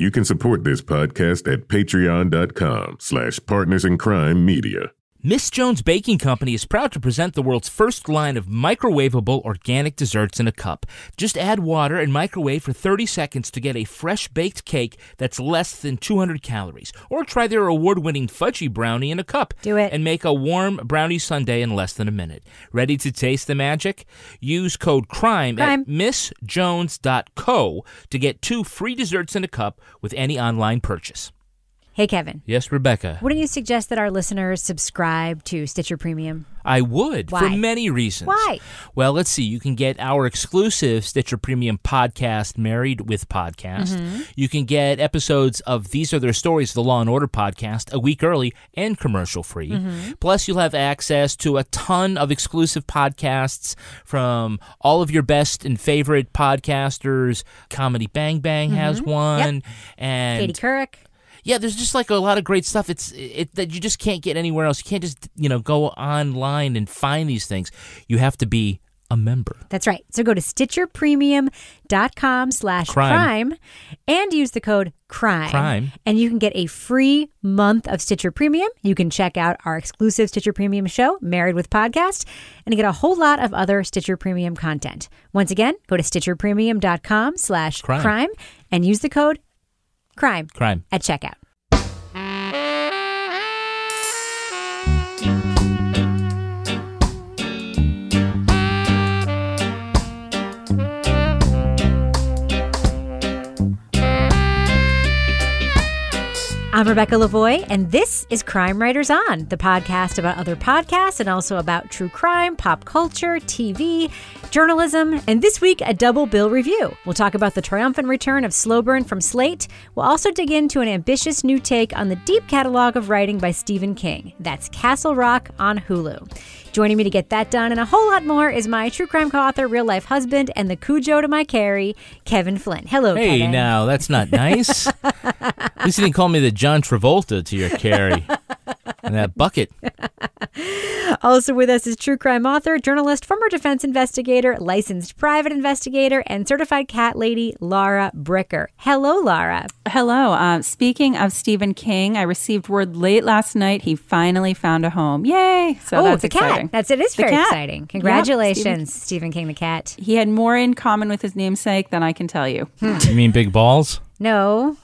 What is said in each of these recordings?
You can support this podcast at patreon.com slash partners in crime media. Miss Jones Baking Company is proud to present the world's first line of microwavable organic desserts in a cup. Just add water and microwave for 30 seconds to get a fresh baked cake that's less than 200 calories. Or try their award winning fudgy brownie in a cup. Do it. And make a warm brownie sundae in less than a minute. Ready to taste the magic? Use code CRIME, Crime. at missjones.co to get two free desserts in a cup with any online purchase. Hey, Kevin. Yes, Rebecca. Wouldn't you suggest that our listeners subscribe to Stitcher Premium? I would Why? for many reasons. Why? Well, let's see. You can get our exclusive Stitcher Premium podcast, Married with Podcast. Mm-hmm. You can get episodes of These Are Their Stories, the Law and Order podcast, a week early and commercial free. Mm-hmm. Plus, you'll have access to a ton of exclusive podcasts from all of your best and favorite podcasters. Comedy Bang Bang has one, and Mm-hmm. Katie Couric. Yeah, there's just like a lot of great stuff. It's it that you just can't get anywhere else. You can't just you know go online and find these things. You have to be a member. That's right. So go to stitcherpremium.com slash Crime. and use the code crime. Crime. And you can get a free month of Stitcher Premium. You can check out our exclusive Stitcher Premium show, Married with Podcast, and get a whole lot of other Stitcher Premium content. Once again, go to stitcherpremium.com slash crime and use the code crime Crime. at checkout. I'm Rebecca Lavoie, and this is Crime Writers On, the podcast about other podcasts and also about true crime, pop culture, TV, journalism, and this week, a double bill review. We'll talk about the triumphant return of Slow Burn from Slate. We'll also dig into an ambitious new take on the deep catalog of writing by Stephen King. That's Castle Rock on Hulu. Joining me to get that done and a whole lot more is my true crime co-author, real life husband, and the Cujo to my Carrie, Kevin Flynn. Hello, Hey, Kevin. now that's not nice. At least you didn't call me the John Travolta to your Carrie. And that bucket. Also with us is true crime author, journalist, former defense investigator, licensed private investigator, and certified cat lady, Laura Bricker. Hello, Laura. Hello. Uh, speaking of Stephen King, I received word late last night he finally found a home. Yay! So oh, that's the exciting. cat. That's it is The very cat. exciting. Yep, Congratulations, Stephen King the cat. He had more in common with his namesake than I can tell you. You mean big balls? No,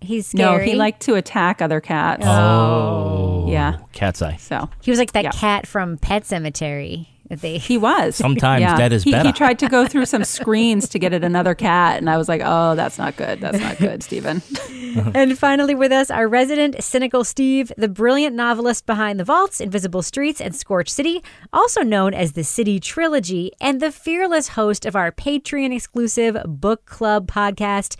he's No, he liked to attack other cats. Oh. Yeah. Cat's eye. So he was like that Yeah. cat from Pet Sematary. That they he was. Sometimes Yeah. dead is he, better. He tried to go through some screens to get at another cat, and I was like, oh, that's not good. That's not good, Stephen. and finally, with us, our resident cynical Steve, the brilliant novelist behind The Vaults, Invisible Streets, and Scorch City, also known as the City Trilogy, and the fearless host of our Patreon exclusive book club podcast,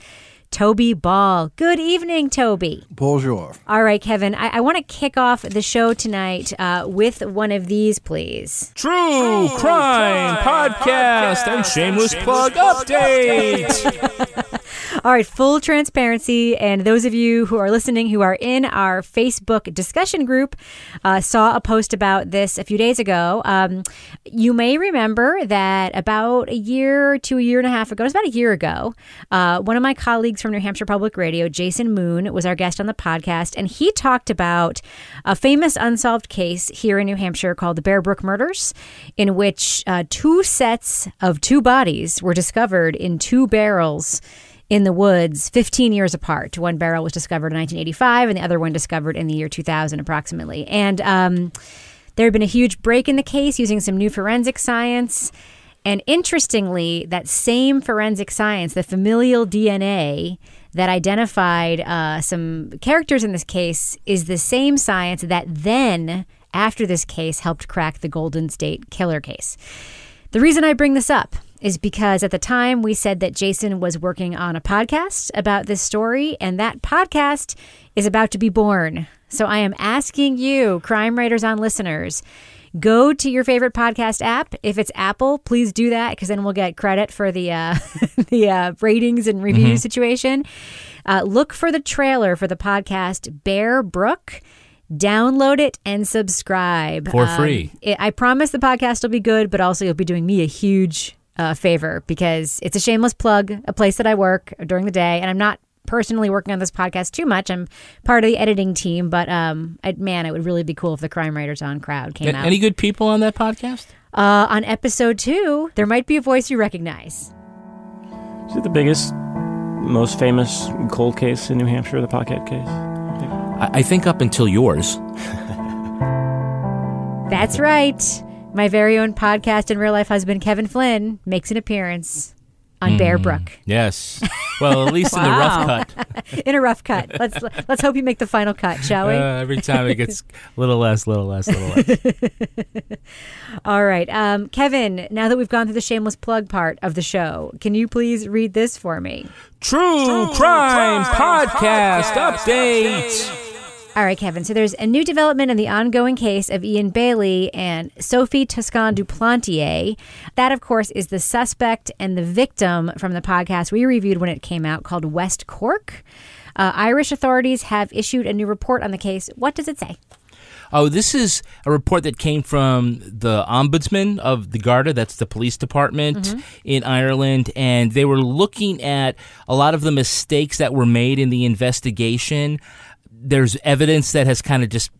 Toby Ball. Good evening, Toby. Bonjour. All right, Kevin, I, I want to kick off the show tonight uh, with one of these, please. True Crime Podcast and Shameless Plug Update. All right, full transparency. And those of you who are listening who are in our Facebook discussion group uh, saw a post about this a few days ago. Um, you may remember that about a year to a year and a half ago, it was about a year ago, uh, one of my colleagues from New Hampshire Public Radio, Jason Moon, was our guest on the podcast. And he talked about a famous unsolved case here in New Hampshire called the Bear Brook Murders, in which uh, two sets of two bodies were discovered in two barrels in the woods 15 years apart. One barrel was discovered in 1985 and the other one discovered in the year 2000 approximately. And um, there had been a huge break in the case using some new forensic science. And interestingly, that same forensic science, the familial DNA that identified uh, some characters in this case, is the same science that then, after this case, helped crack the Golden State Killer case. The reason I bring this up is because at the time we said that Jason was working on a podcast about this story, and that podcast is about to be born. So I am asking you, Crime Writers on listeners, go to your favorite podcast app. If it's Apple, please do that because then we'll get credit for the uh, the uh, ratings and review situation. Uh, look for the trailer for the podcast Bear Brook. Download it and subscribe For Um, free. it, I promise the podcast will be good, but also you'll be doing me a huge uh, favor because it's a shameless plug, a place that I work during the day, and I'm not personally working on this podcast too much. I'm part of the editing team, but um, I, man, it would really be cool if the Crime Writers on crowd came A- out. Any good people on that podcast? uh, on episode two, there might be a voice you recognize. Is it the biggest, most famous cold case in New Hampshire, the Pocket case? I, I think up until yours. That's right. My very own podcast and real life husband Kevin Flynn makes an appearance on Bear Brook Yes. Well, at least in the rough cut. in a rough cut. Let's let's hope you make the final cut, shall we? Uh, every time it gets a little less, little less, little less. All right, um, Kevin. Now that we've gone through the shameless plug part of the show, can you please read this for me? True, Crime, Podcast, Update. All right, Kevin. So there's a new development in the ongoing case of Ian Bailey and Sophie Toscan du Plantier. That, of course, is the suspect and the victim from the podcast we reviewed when it came out called West Cork. Uh, Irish authorities have issued a new report on the case. What does it say? Oh, this is a report that came from the ombudsman of the Garda, that's the police department in Ireland, and they were looking at a lot of the mistakes that were made in the investigation. There's evidence that has kind of just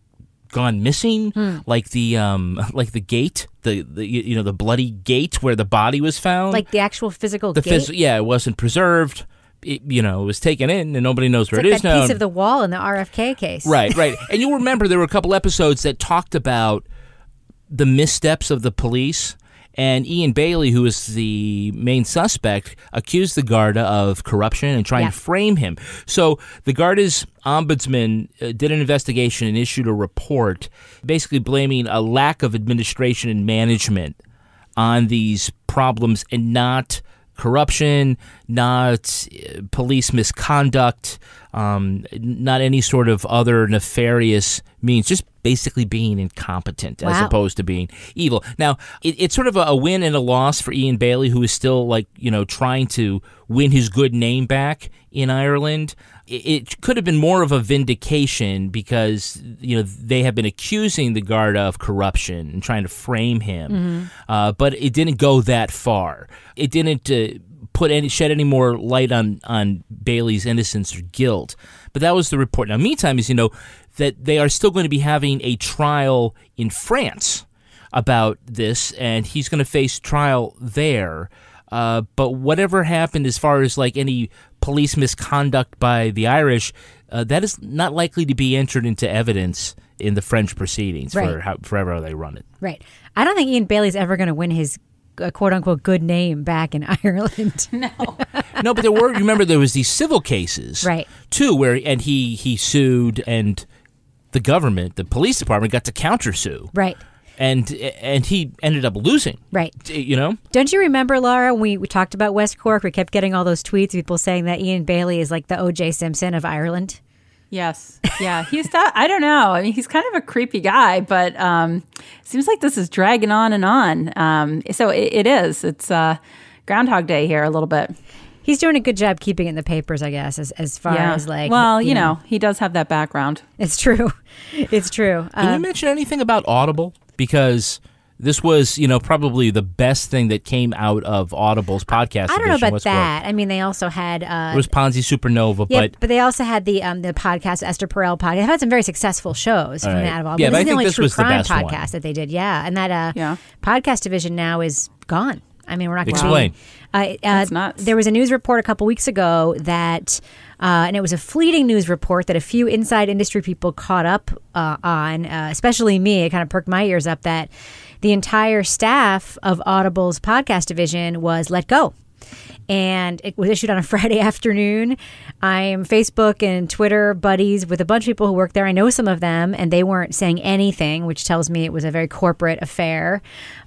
gone missing, like the um, like the gate, the, the you know the bloody gate where the body was found. Like the actual physical the gate? phys- yeah, it wasn't preserved. It, you know, it was taken in, and nobody knows where It's it like is that now. piece of the wall in the RFK case. Right, right. and you'll remember there were a couple episodes that talked about the missteps of the police. And Ian Bailey, who is the main suspect, accused the Garda of corruption and trying Yeah. to frame him. So the Garda's ombudsman uh, did an investigation and issued a report basically blaming a lack of administration and management on these problems and not corruption, not uh, police misconduct, um, not any sort of other nefarious means, just basically being incompetent as opposed to being evil. Now, it, it's sort of a, a win and a loss for Ian Bailey, who is still like, you know, trying to win his good name back in Ireland. It, could have been more of a vindication because, you know, they have been accusing the Garda of corruption and trying to frame him. Uh, but it didn't go that far. It didn't. Uh, put any shed any more light on on Bailey's innocence or guilt. But that was the report. Now, meantime, as you know, that they are still going to be having a trial in France about this, and he's going to face trial there. Uh, but whatever happened as far as like any police misconduct by the Irish, uh, that is not likely to be entered into evidence in the French proceedings for Right. how, forever they run it. Right. I don't think Ian Bailey's ever going to win his uh, quote unquote good name back in Ireland. No. no, but there were. Remember, there was these civil cases, Right. Too, where and he he sued, and the government, the police department, got to countersue, right. and and he ended up losing. Right. You know, Don't you remember, Laura, we, we talked about West Cork? We kept getting all those tweets, people saying that Ian Bailey is like the O.J. Simpson of Ireland. Yes. Yeah. He's that. I don't know. I mean, he's kind of a creepy guy, but um, seems like this is dragging on and on. Um, so it, it is. It's uh, Groundhog Day here a little bit. He's doing a good job keeping it in the papers, I guess, as, as far yeah. as like. well, you know, he does have that background. It's true. It's true. can Uh, we mention anything about Audible because. This was, you know, probably the best thing that came out of Audible's podcast. I don't know about West Cork. that. I mean, they also had. Uh, It was Ponzi Supernova, yeah, but but, they also had the um, the podcast Esther Perel podcast. They've had some very successful shows from All right. that of all. Yeah, this I is the only this true was the crime best one. podcast that they did. Yeah, and that uh, Yeah. podcast division now is gone. I mean, we're not going to Explain. Uh, uh, That's nuts. There was a news report a couple weeks ago that, uh, and it was a fleeting news report that a few inside industry people caught up uh, on, uh, especially me. It kind of perked my ears up that the entire staff of Audible's podcast division was let go and it was issued on a Friday afternoon. I am Facebook and Twitter buddies with a bunch of people who work there. I know some of them, and they weren't saying anything, which tells me it was a very corporate affair.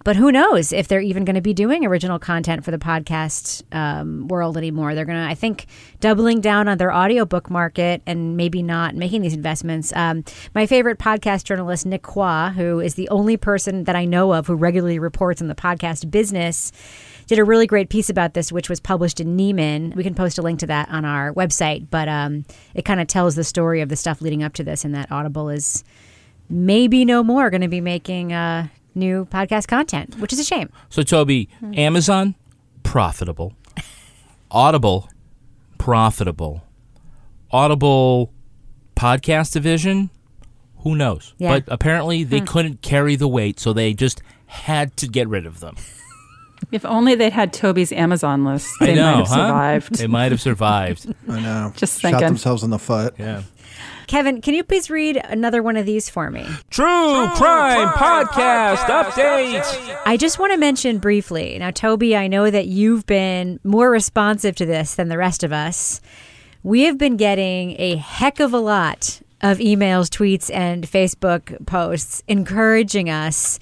But who knows if they're even going to be doing original content for the podcast um, world anymore? They're going to, I think, doubling down on their audiobook market and maybe not making these investments. Um, my favorite podcast journalist, Nick Quah, who is the only person that I know of who regularly reports on the podcast business did a really great piece about this, which was published in Nieman. We can post a link to that on our website, but um, it kind of tells the story of the stuff leading up to this, and that Audible is maybe no more going to be making uh, new podcast content, which is a shame. So, Toby, Amazon, profitable. Audible, profitable. Audible podcast division, who knows? Yeah. But apparently they couldn't carry the weight, so they just had to get rid of them. If only they'd had Toby's Amazon list, they know, might have huh? survived. They might have survived. I know. Just Shot thinking. themselves in the foot. Yeah. Kevin, can you please read another one of these for me? True, crime, podcast, update. I just want to mention briefly. Now, Toby, I know that you've been more responsive to this than the rest of us. We have been getting a heck of a lot of emails, tweets, and Facebook posts encouraging us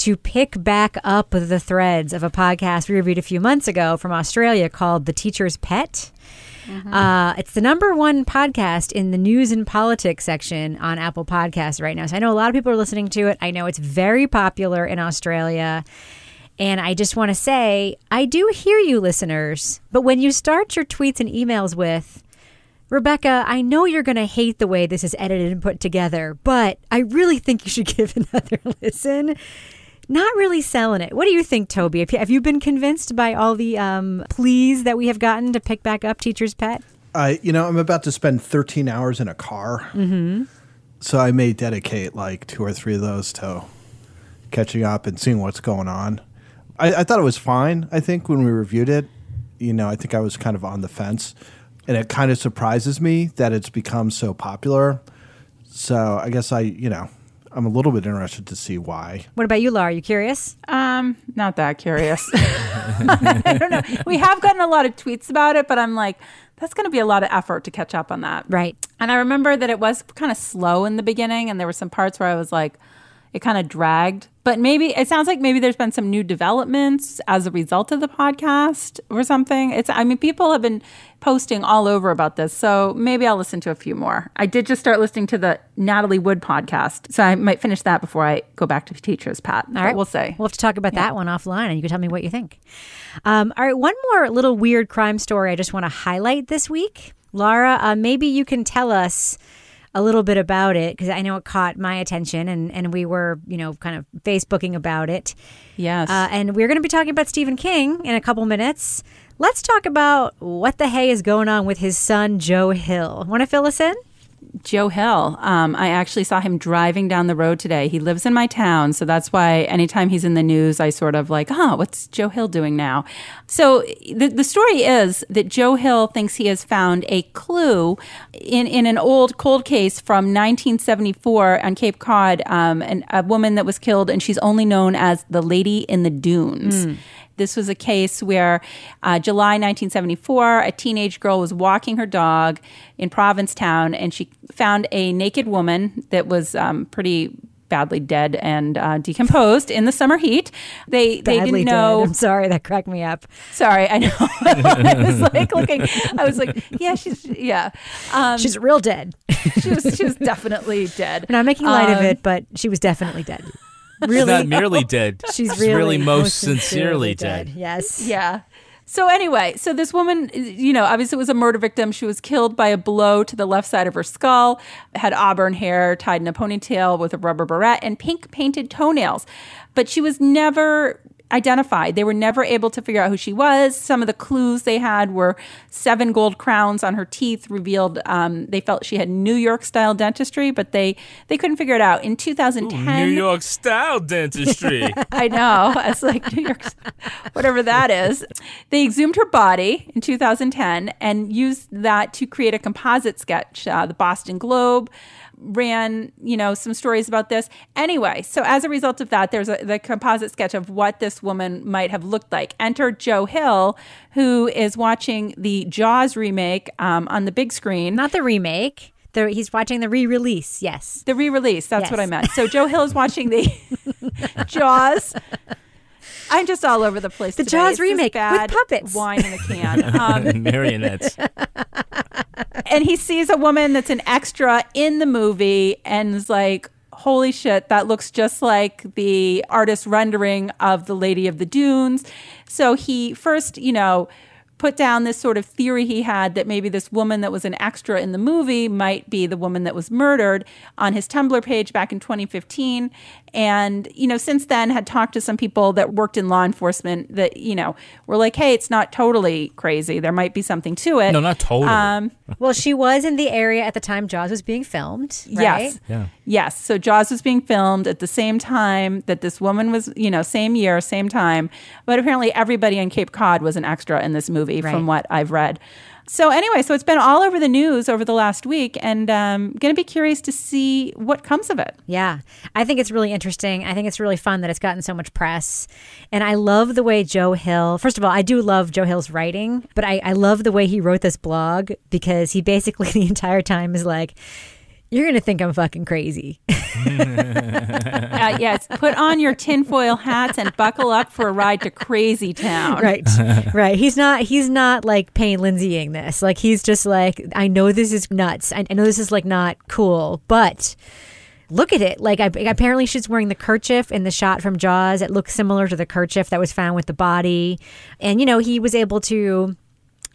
to pick back up the threads of a podcast we reviewed a few months ago from Australia called The Teacher's Pet. Uh, it's the number one podcast in the news and politics section on Apple Podcasts right now. So I know a lot of people are listening to it. I know it's very popular in Australia. And I just want to say, I do hear you, listeners. But when you start your tweets and emails with, Rebecca, I know you're going to hate the way this is edited and put together, but I really think you should give another listen. Not really selling it. What do you think, Toby? Have you, have you been convinced by all the um, pleas that we have gotten to pick back up Teacher's Pet? I, you know, I'm about to spend 13 hours in a car. Mm-hmm. So I may dedicate like two or three of those to catching up and seeing what's going on. I, I thought it was fine. I think when we reviewed it, you know, I think I was kind of on the fence, and it kind of surprises me that it's become so popular. So I guess I, you know, I'm a little bit interested to see why. What about you, Laura? Are you curious? Um, not that curious. I don't know. We have gotten a lot of tweets about it, but I'm like, that's going to be a lot of effort to catch up on that. Right. And I remember that it was kind of slow in the beginning, and there were some parts where I was like, it kind of dragged. But maybe it sounds like maybe there's been some new developments as a result of the podcast or something. It's I mean people have been posting all over about this, so maybe I'll listen to a few more. I did just start listening to the Natalie Wood podcast, so I might finish that before I go back to Teacher's Pet. All right. we'll see. We'll have to talk about that one offline and you can tell me what you think. Um, all right. One more little weird crime story I just want to highlight this week. Laura, uh, maybe you can tell us a little bit about it because I know it caught my attention and, and we were, you know, kind of Facebooking about it. Yes. Uh, and we're going to be talking about Stephen King in a couple minutes. Let's talk about what the hay is going on with his son, Joe Hill. Want to fill us in? Joe Hill. Um, I actually saw him driving down the road today. He lives in my town, so that's why anytime he's in the news, I sort of like, oh, what's Joe Hill doing now? So the, the story is that Joe Hill thinks he has found a clue in, in an old cold case from 1974 on Cape Cod, um, and a woman that was killed, and she's only known as the Lady in the Dunes. This was a case where uh, July 1974, a teenage girl was walking her dog in Provincetown and she found a naked woman that was um, pretty badly dead and uh, decomposed in the summer heat. They they Badly didn't know. dead. I'm sorry, that cracked me up. Sorry, I know. I was like looking. I was like, yeah, she's yeah. Um, She's real dead. she was she was definitely dead. And I'm making light of Um, it, but she was definitely dead. She's Really? not merely dead. She's really, most sincerely dead. Yes. Yeah. So anyway, so this woman, you know, obviously was a murder victim. She was killed by a blow to the left side of her skull, had auburn hair tied in a ponytail with a rubber beret and pink painted toenails. But she was never identified. They were never able to figure out who she was. Some of the clues they had were seven gold crowns on her teeth revealed um, they felt she had New York style dentistry, but they they couldn't figure it out. In 2010, New York style dentistry. I know. It's like, New York, whatever that is. They exhumed her body in 2010 and used that to create a composite sketch. Uh, the Boston Globe ran, you know, some stories about this. Anyway, so as a result of that, there's a, the composite sketch of what this woman might have looked like. Enter Joe Hill, who is watching the Jaws remake um, on the big screen. Not the remake. The, he's watching the re-release. Yes. The re-release. That's what I meant. So Joe Hill is watching the Jaws. I'm just all over the place. The today. Jaws It's this remake with bad puppets. wine in a can. Um, Marionettes. and he sees a woman that's an extra in the movie and is like, "Holy shit, that looks just like the artist rendering of the Lady of the Dunes." So he first, you know, put down this sort of theory he had that maybe this woman that was an extra in the movie might be the woman that was murdered on his Tumblr page back in 2015. And, you know, since then had talked to some people that worked in law enforcement that, you know, were like, hey, it's not totally crazy. There might be something to it. No, not totally. Um, Well, she was in the area at the time Jaws was being filmed. Right? Yes. Yeah. Yes. So Jaws was being filmed at the same time that this woman was, you know, same year, same time. But apparently everybody in Cape Cod was an extra in this movie Right. from what I've read. So anyway, so it's been all over the news over the last week and um going to be curious to see what comes of it. Yeah. I think it's really interesting. I think it's really fun that it's gotten so much press. And I love the way Joe Hill, first of all, I do love Joe Hill's writing, but I, I love the way he wrote this blog because he basically the entire time is like, you're going to think I'm fucking crazy. Uh, yes, put on your tinfoil hats and buckle up for a ride to Crazy Town. right. right. He's not, he's not like Payne Lindseying this. Like, he's just like, I know this is nuts. I, I know this is like not cool, but look at it. Like, I, apparently she's wearing the kerchief in the shot from Jaws. It looks similar to the kerchief that was found with the body. And, you know, he was able to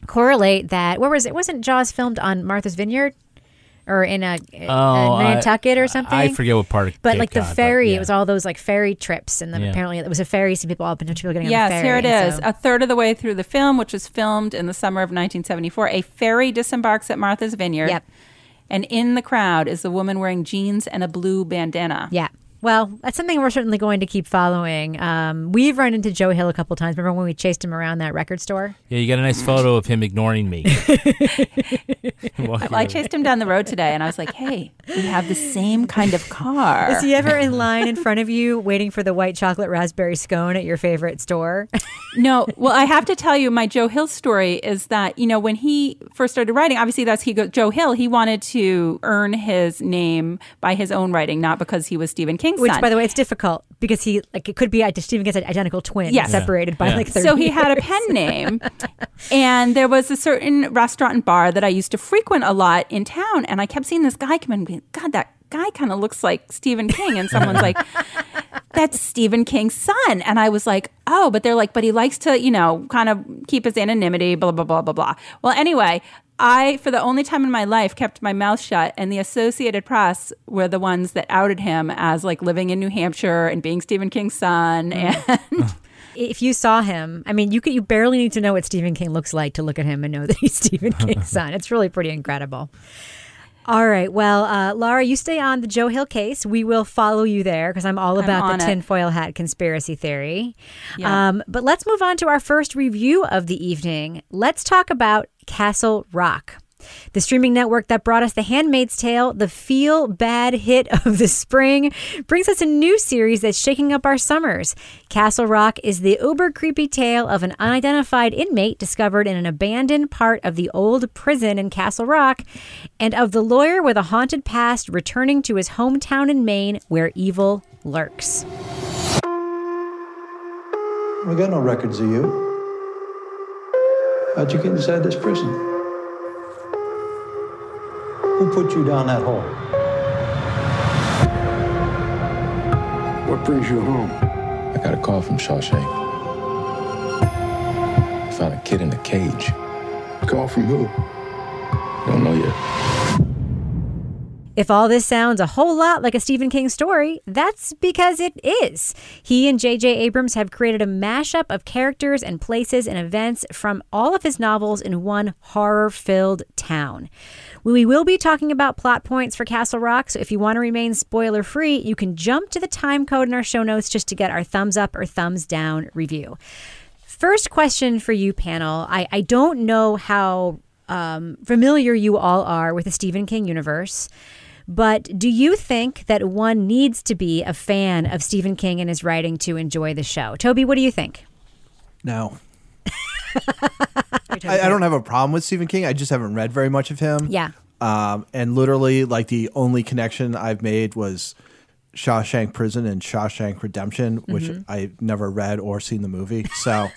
correlate that. Where was it? Wasn't Jaws filmed on Martha's Vineyard? Or in a, a Oh, I- Nantucket or something. I forget what part of But Cape like the Cod, but ferry, yeah. it was all those like ferry trips, and then Yeah. apparently it was a ferry. Some people, all a bunch of people getting on the ferry. Yes, here it is. so- A third of the way through the film, which was filmed in the summer of 1974, a ferry disembarks at Martha's Vineyard. Yep. And in the crowd is a woman wearing jeans and a blue bandana. Yeah. Well, that's something we're certainly going to keep following. Um, we've run into Joe Hill a couple times. Remember when we chased him around that record store? Yeah, you got a nice photo of him ignoring me. Well, I chased him down the road today and I was like, hey, we have the same kind of car. Is he ever in line in front of you waiting for the white chocolate raspberry scone at your favorite store? No, well, I have to tell you, my Joe Hill story is that you know when he first started writing, obviously that's he go, Joe Hill. He wanted to earn his name by his own writing, not because he was Stephen King's Which, son. by the way, it's difficult because he like it could be id- Stephen gets an identical twin Yes. separated by Yeah. like 30 so he had a pen name, and there was a certain restaurant and bar that I used to frequent a lot in town, and I kept seeing this guy come in. and God, that guy kind of looks like Stephen King, and someone's like. That's Stephen King's son. And I was like, oh, but they're like, but he likes to, you know, kind of keep his anonymity, blah, blah, blah, blah, blah. Well, anyway, I, for the only time in my life, kept my mouth shut, and the Associated Press were the ones that outed him as like living in New Hampshire and being Stephen King's son. And if you saw him, I mean, you could you barely need to know what Stephen King looks like to look at him and know that he's Stephen King's son. It's really pretty incredible. All right. Well, uh, Laura, you stay on the Joe Hill case. We will follow you there because I'm all I'm about the it. tinfoil hat conspiracy theory. Yeah. Um, but let's move on to our first review of the evening. Let's talk about Castle Rock. The streaming network that brought us The Handmaid's Tale, the feel bad hit of the spring, brings us a new series that's shaking up our summers. Castle Rock is the uber creepy tale of an unidentified inmate discovered in an abandoned part of the old prison in Castle Rock, and of the lawyer with a haunted past returning to his hometown in Maine where evil lurks. We got no records of you. How'd you get inside this prison? Who put you down that hole? What brings you home? I got a call from Shawshank. Found a kid in a cage. Call from who? Don't know yet. If all this sounds a whole lot like a Stephen King story, that's because it is. He and J.J. Abrams have created a mashup of characters and places and events from all of his novels in one horror filled town. We will be talking about plot points for Castle Rock, so if you want to remain spoiler free, you can jump to the time code in our show notes just to get our thumbs up or thumbs down review. First question for you, panel. I, I don't know how um, familiar you all are with the Stephen King universe, but do you think that one needs to be a fan of Stephen King and his writing to enjoy the show? Toby, what do you think? No. I, I don't have a problem with Stephen King. I just haven't read very much of him. Yeah. Um, and literally, like the only connection I've made was Shawshank Prison and Shawshank Redemption, which mm-hmm. I never read or seen the movie. So,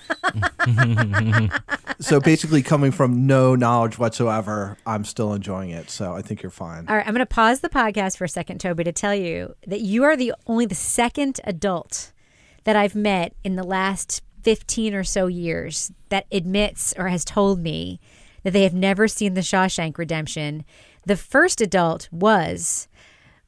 so basically, coming from no knowledge whatsoever, I'm still enjoying it. So I think you're fine. All right, I'm going to pause the podcast for a second, Toby, to tell you that you are the only the second adult that I've met in the last 15 or so years that admits or has told me that they have never seen The Shawshank Redemption. The first adult was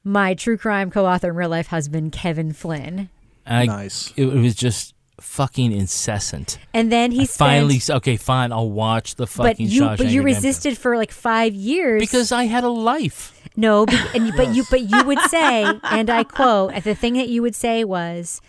my true crime co author and real life husband, Kevin Flynn. I, Nice. It, it was just fucking incessant. And then he I finally, okay, fine, I'll watch the fucking. but you Shawshank but you Redemption. resisted for like five years because I had a life. No, be- and you, but you but you would say, and I quote, the thing that you would say was,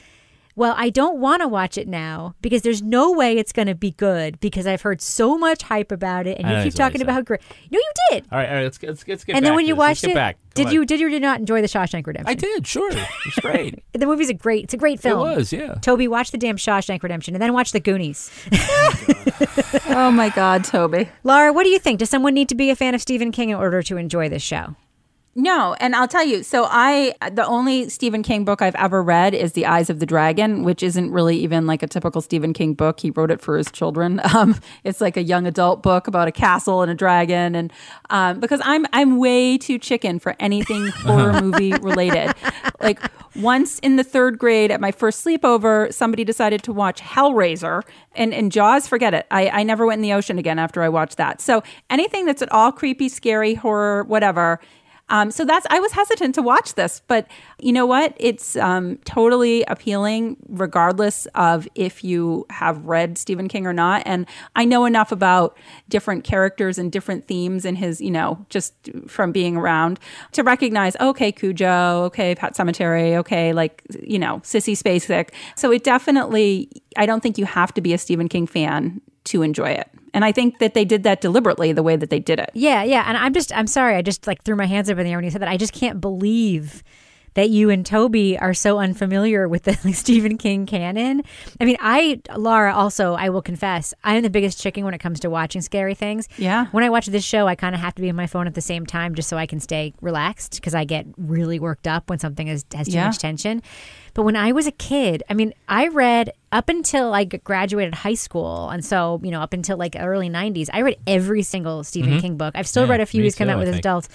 "Well, I don't want to watch it now because there's no way it's going to be good because I've heard so much hype about it, and I you keep that's what I talking about said. how great. No, you did. All right, all right, let's let's, let's get and back then when you watched it, back. Come did on. you did you or did not enjoy the Shawshank Redemption? I did, sure. It's great. The movie's a great. It's a great film. It was, yeah. Toby, watch the damn Shawshank Redemption, and then watch the Goonies. Oh my God, Toby. Laura, what do you think? Does someone need to be a fan of Stephen King in order to enjoy this show? No, and I'll tell you. So I the only Stephen King book I've ever read is The Eyes of the Dragon, which isn't really even like a typical Stephen King book. He wrote it for his children. Um, it's like a young adult book about a castle and a dragon, and um, because I'm I'm way too chicken for anything horror movie related. Like once in the third grade at my first sleepover, somebody decided to watch Hellraiser and, and Jaws. Forget it. I, I never went in the ocean again after I watched that. So anything that's at all creepy, scary, horror, whatever. Um, so that's I was hesitant to watch this, but you know what? It's um, totally appealing, regardless of if you have read Stephen King or not. And I know enough about different characters and different themes in his, you know, just from being around to recognize, okay, Cujo, okay, Pet Sematary, okay, like you know, Sissy Spacek. So it definitely, I don't think you have to be a Stephen King fan to enjoy it. And I think that they did that deliberately, the way that they did it. Yeah, yeah. And I'm just, I'm sorry. I just like threw my hands up in the air when you said that. I just can't believe that you and Toby are so unfamiliar with the like, Stephen King canon. I mean, I, Laura, also, I will confess, I am the biggest chicken when it comes to watching scary things. Yeah. When I watch this show, I kind of have to be on my phone at the same time just so I can stay relaxed because I get really worked up when something is, has too Yeah. much tension. But when I was a kid, I mean, I read up until I graduated high school. And so, you know, up until like early 90s, I read every single Stephen King book. I've still Mm-hmm. Yeah, read a few he's come out I with as think. adults.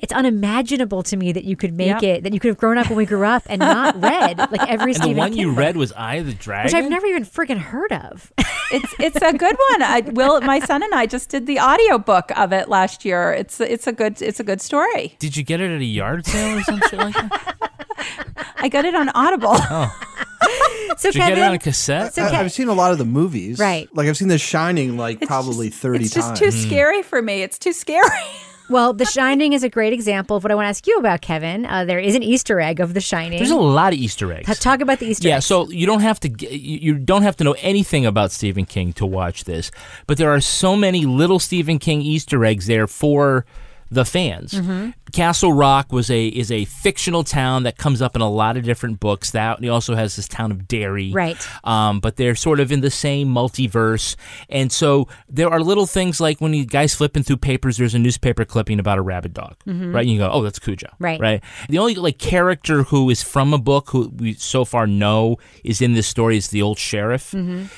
It's unimaginable to me that you could make Yep. it, that you could have grown up when we grew up and not read like every And the one King you book, read was Eye of the Dragon, which I've never even friggin' heard of. it's it's a good one. I, Will, my son and I just did the audiobook of it last year. It's it's a good it's a good story. Did you get it at a yard sale or some shit like that? I got it on Audible. Oh. so Did you get it Kevin, on cassette? so I, Ke- I've seen a lot of the movies. Right. Like I've seen The Shining like It's probably just- 30 It's just times. too scary for me. It's too scary. Well, The Shining is a great example of what I want to ask you about, Kevin. Uh, there is an Easter egg of The Shining. There's a lot of Easter eggs. Ta- Talk about the Easter yeah, eggs. so you don't have to g- you you don't have to know anything about Stephen King to watch this, but there are so many little Stephen King Easter eggs there for the fans. Mm-hmm. Castle Rock was a is a fictional town that comes up in a lot of different books. That he also has this town of Derry, Right. Um, but they're sort of in the same multiverse, and so there are little things like when you guys flipping through papers, there's a newspaper clipping about a rabid dog, right? And you go, oh, that's Cujo, Mm-hmm. Right. Right. The only like character who is from a book who we so far know is in this story is the old sheriff.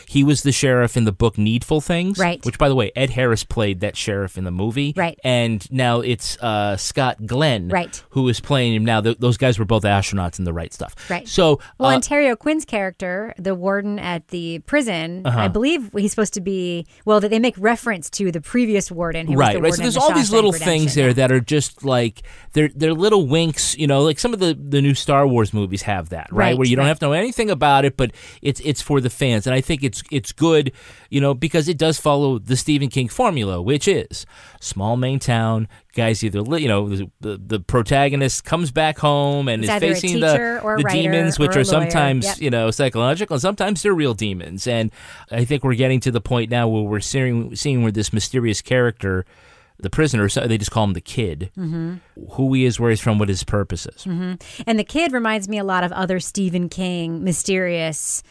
He was the sheriff in the book Needful Things, Mm-hmm. Right. Which, by the way, Ed Harris played that sheriff in the movie, Right. And now it's uh, Scott Glenn, Right. who is playing him now. Th- those guys were both astronauts in the right stuff, Right. So, Well, uh, Terry O'Quinn's character, the warden at the prison, Uh-huh. I believe he's supposed to be. Well, that they make reference to the previous warden, who was right, the right. warden So there's The all these little Redemption. things there that are just like they're they're little winks. You know, like some of the the new Star Wars movies have that, right? Right, Where you don't right. have to know anything about it, but it's it's for the fans, and I think it's it's good, you know, because it does follow the Stephen King formula, which is small Maine town. Guys either you know the, the protagonist comes back home and It's is facing the the demons, which are sometimes Yep. you know psychological, and sometimes they're real demons. And I think we're getting to the point now where we're seeing seeing where this mysterious character the prisoner, so they just call him the kid, Mm-hmm. who he is, where he's from, what his purpose is. And the kid reminds me a lot of other Stephen King mysterious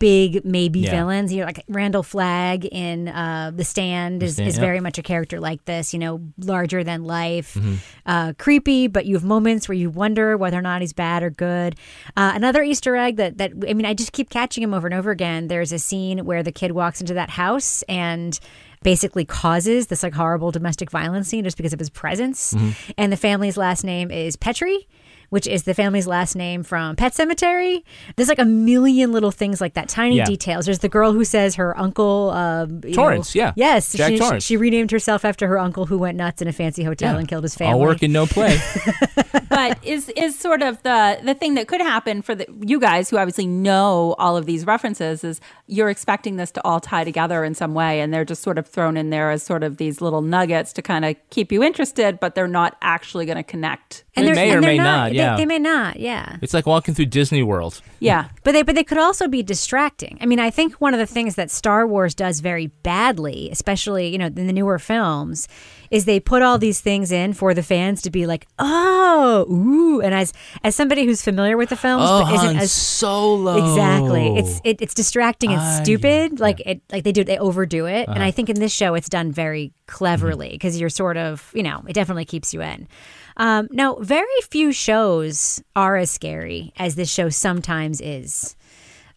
big maybe Yeah. villains. You know, like Randall Flagg in uh, The Stand is, Stand, is very much a character like this, you know, larger than life, Mm-hmm. uh, creepy, but you have moments where you wonder whether or not he's bad or good. Uh, another Easter egg that, that, I mean, I just keep catching him over and over again. There's a scene where the kid walks into that house and basically causes this like horrible domestic violence scene just because of his presence. And the family's last name is Petrie which is the family's last name from Pet Sematary. There's like a million little things like that, tiny Yeah. details. There's the girl who says her uncle um, Torrance, know- yeah. yes, Jack she, she- Torrance. She, renamed herself after her uncle who went nuts in a fancy hotel and killed his family. All work and no play. but is is sort of the the thing that could happen for the you guys who obviously know all of these references is you're expecting this to all tie together in some way and they're just sort of thrown in there as sort of these little nuggets to kind of keep you interested but they're not actually going to connect They they're- may or may not, They- yeah. They, may not. Yeah. it's like walking through Disney World. yeah But they but they could also be distracting. I mean, I think one of the things that Star Wars does very badly, especially, you know, in the newer films, is they put all these things in for the fans to be like, "Oh, ooh." And as as somebody who's familiar with the films Oh, but isn't Han as Solo. Exactly. It's it, it's distracting and Ah, stupid. Like it like they do they overdo it. Uh-huh. And I think in this show it's done very cleverly Mm-hmm. because you're sort of, you know, it definitely keeps you in. Um, now, very few shows are as scary as this show sometimes is.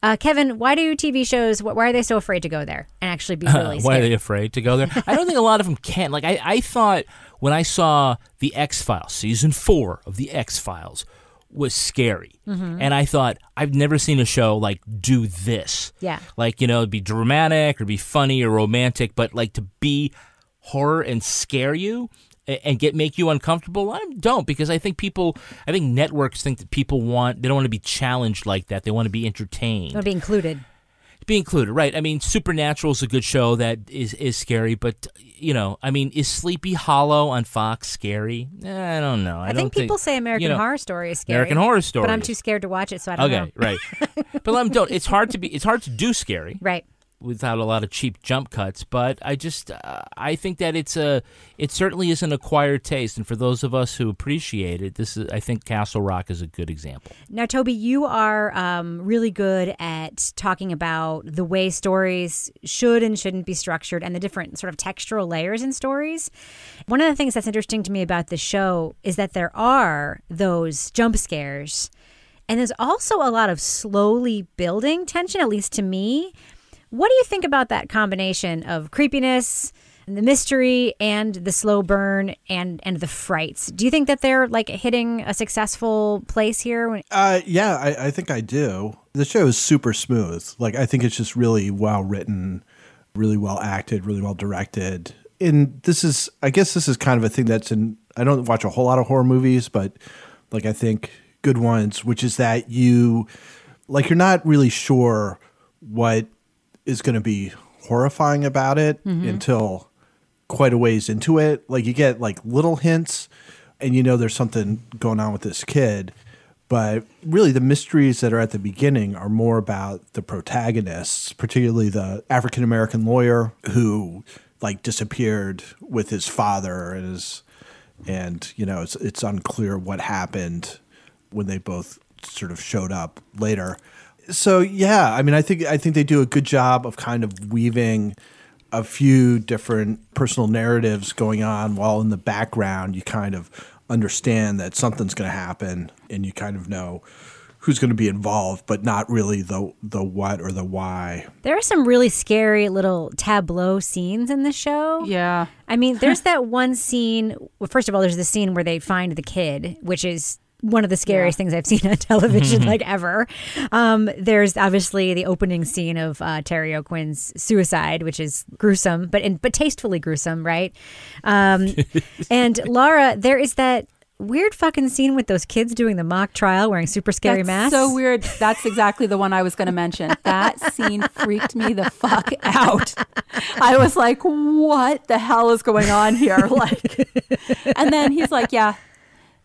Uh, Kevin, why do TV shows? Why are they so afraid to go there and actually be really Why are they afraid to go there? I don't think a lot of them can. Like I, I thought when I saw the X Files season four of the X Files was scary, Mm-hmm. and I thought I've never seen a show like do this. Yeah. like you know, it'd be dramatic or be funny or romantic, but like to be horror and scare you and get make you uncomfortable. I don't because I think people, I think networks think that people want they don't want to be challenged like that. They want to be entertained Would be included. be included, right? I mean, Supernatural is a good show that is is scary, but you know, I mean, is Sleepy Hollow on Fox scary? Eh, I don't know. I, I, don't think people say American you know, Horror Story is scary. American Horror Story, But I'm too scared to watch it, so I don't Okay, know. right. but let 'em don't. It's hard to be. It's hard to do scary Right. Without a lot of cheap jump cuts. But I just, uh, I think that it's a. It certainly is an acquired taste, and for those of us who appreciate it, this is. I think Castle Rock is a good example. Now, Toby, you are um, really good at talking about the way stories should and shouldn't be structured and the different sort of textural layers in stories. One of the things that's interesting to me about the show is that there are those jump scares, and there's also a lot of slowly building tension, at least to me. What do you think about that combination of creepiness? And the mystery and the slow burn and and the frights. Do you think that they're like hitting a successful place here? Uh, yeah, I, I think I do. The show is super smooth. Like, I think it's just really well written, really well acted, really well directed. And this is, I guess, this is kind of a thing that's in. I don't watch a whole lot of horror movies, but like I think good ones, which is that you, like, you're not really sure what is going to be horrifying about it mm-hmm. until quite a ways into it. Like you get like little hints and you know there's something going on with this kid. But really the mysteries that are at the beginning are more about the protagonists, particularly the African American lawyer who like disappeared with his father and his and you know it's it's unclear what happened when they both sort of showed up later. So yeah, I mean I think I think they do a good job of kind of weaving a few different personal narratives going on while in the background you kind of understand that something's going to happen and you kind of know who's going to be involved but not really the the what or the why. There are some really scary little tableau scenes in the show. yeah I mean, there's that one scene. Well, first of all, there's the scene where they find the kid, which is one of the scariest things I've seen on television, like ever. Um, there's obviously the opening scene of uh, Terry O'Quinn's suicide, which is gruesome, but in, but tastefully gruesome, right? Um, and Laura, there is that weird fucking scene with those kids doing the mock trial wearing super scary That's masks. so weird. That's exactly the one I was going to mention. That scene freaked me the fuck out. I was like, "What the hell is going on here?" Like, and then he's like, "Yeah,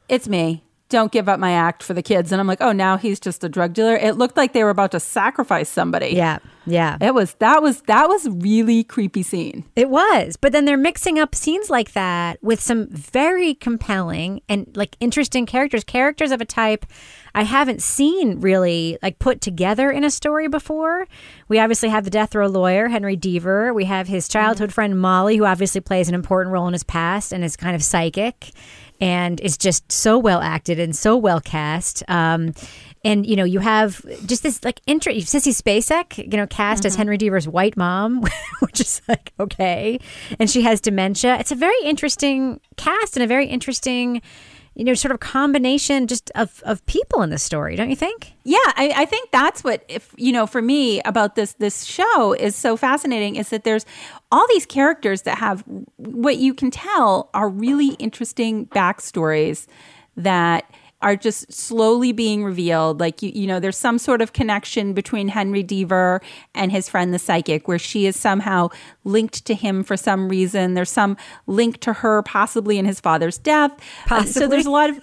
it's me. Don't give up my act for the kids." And I'm like, "Oh, now he's just a drug dealer." It looked like they were about to sacrifice somebody. Yeah, yeah. It was that was that was really creepy scene. It was, but then they're mixing up scenes like that with some very compelling and like interesting characters, characters of a type I haven't seen really like put together in a story before. We obviously have the death row lawyer, Henry Deaver. We have his childhood friend Molly, who obviously plays an important role in his past and is kind of psychic and is just so well acted and so well cast. Um, and you know, you have just this like intro. Sissy Spacek, you know, cast as mm-hmm. Henry Deaver's white mom, which is like okay, and she has dementia. It's a very interesting cast and a very interesting you know, sort of combination just of, of people in the story, don't you think? Yeah, I, I think that's what if you know for me about this this show is so fascinating is that there's all these characters that have what you can tell are really interesting backstories that are just slowly being revealed. Like, you, you know, there's some sort of connection between Henry Deaver and his friend, the psychic, where she is somehow linked to him for some reason. There's some link to her possibly in his father's death. Uh, so there's a lot of,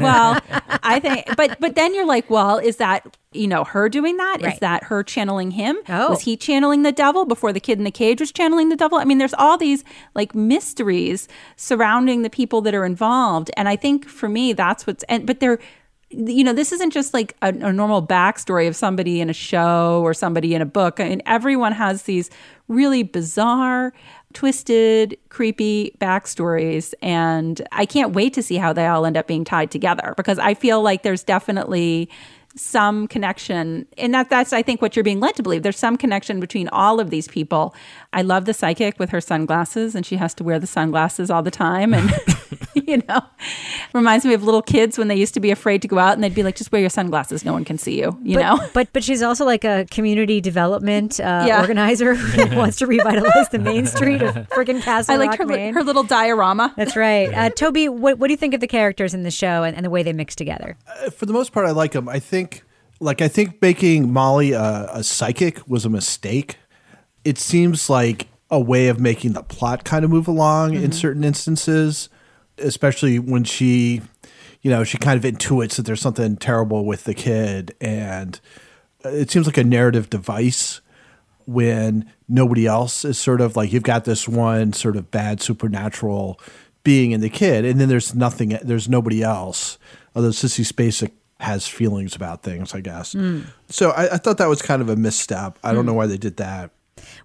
well, I think, but, but then you're like, well, is that, you know, her doing that? Is Right. that her channeling him? Oh. Was he channeling the devil before the kid in the cage was channeling the devil? I mean, there's all these like mysteries surrounding the people that are involved. And I think for me, that's what's, and, but they're, you know, this isn't just like a, a normal backstory of somebody in a show or somebody in a book. I mean, everyone has these really bizarre, twisted, creepy backstories. And I can't wait to see how they all end up being tied together because I feel like there's definitely some connection and that that's i think what you're being led to believe. There's some connection between all of these people. I love the psychic with her sunglasses and she has to wear the sunglasses all the time and you know reminds me of little kids when they used to be afraid to go out and they'd be like just wear your sunglasses no one can see you you but, know But but she's also like a community development uh, Yeah. organizer who wants to revitalize the main street of friggin' Castle i liked Rock, her, li- Maine. her little diorama That's right. Uh, Toby, what, what do you think of the characters in the show and, and the way they mix together? for the most part, I like them. I think, like, I think making Molly a, a psychic was a mistake. It seems like a way of making the plot kind of move along in certain instances, especially when she, you know, she kind of intuits that there's something terrible with the kid, and it seems like a narrative device when nobody else is sort of like you've got this one sort of bad supernatural being in the kid, and then there's nothing, there's nobody else. Although Sissy Spacek has feelings about things, I guess. Hmm. So I, I thought that was kind of a misstep. I don't hmm. know why they did that.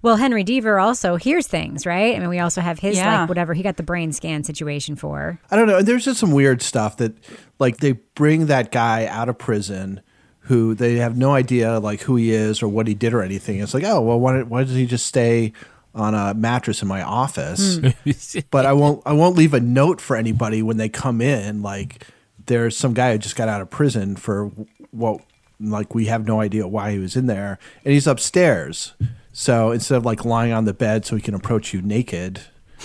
Well, Henry Deaver also hears things, right? I mean, we also have his Yeah. like whatever he got the brain scan situation for. I don't know. There's just some weird stuff that, like, they bring that guy out of prison, who they have no idea like who he is or what he did or anything. It's like, oh well, why, why does he just stay on a mattress in my office? Hmm. but I won't. I won't leave a note for anybody when they come in. Like, there's some guy who just got out of prison for what, like, we have no idea why he was in there, and he's upstairs. So instead of like lying on the bed so he can approach you naked,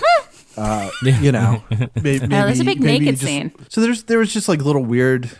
uh, you know, may- maybe, there's a big maybe naked just- scene. So there's there was just like little weird,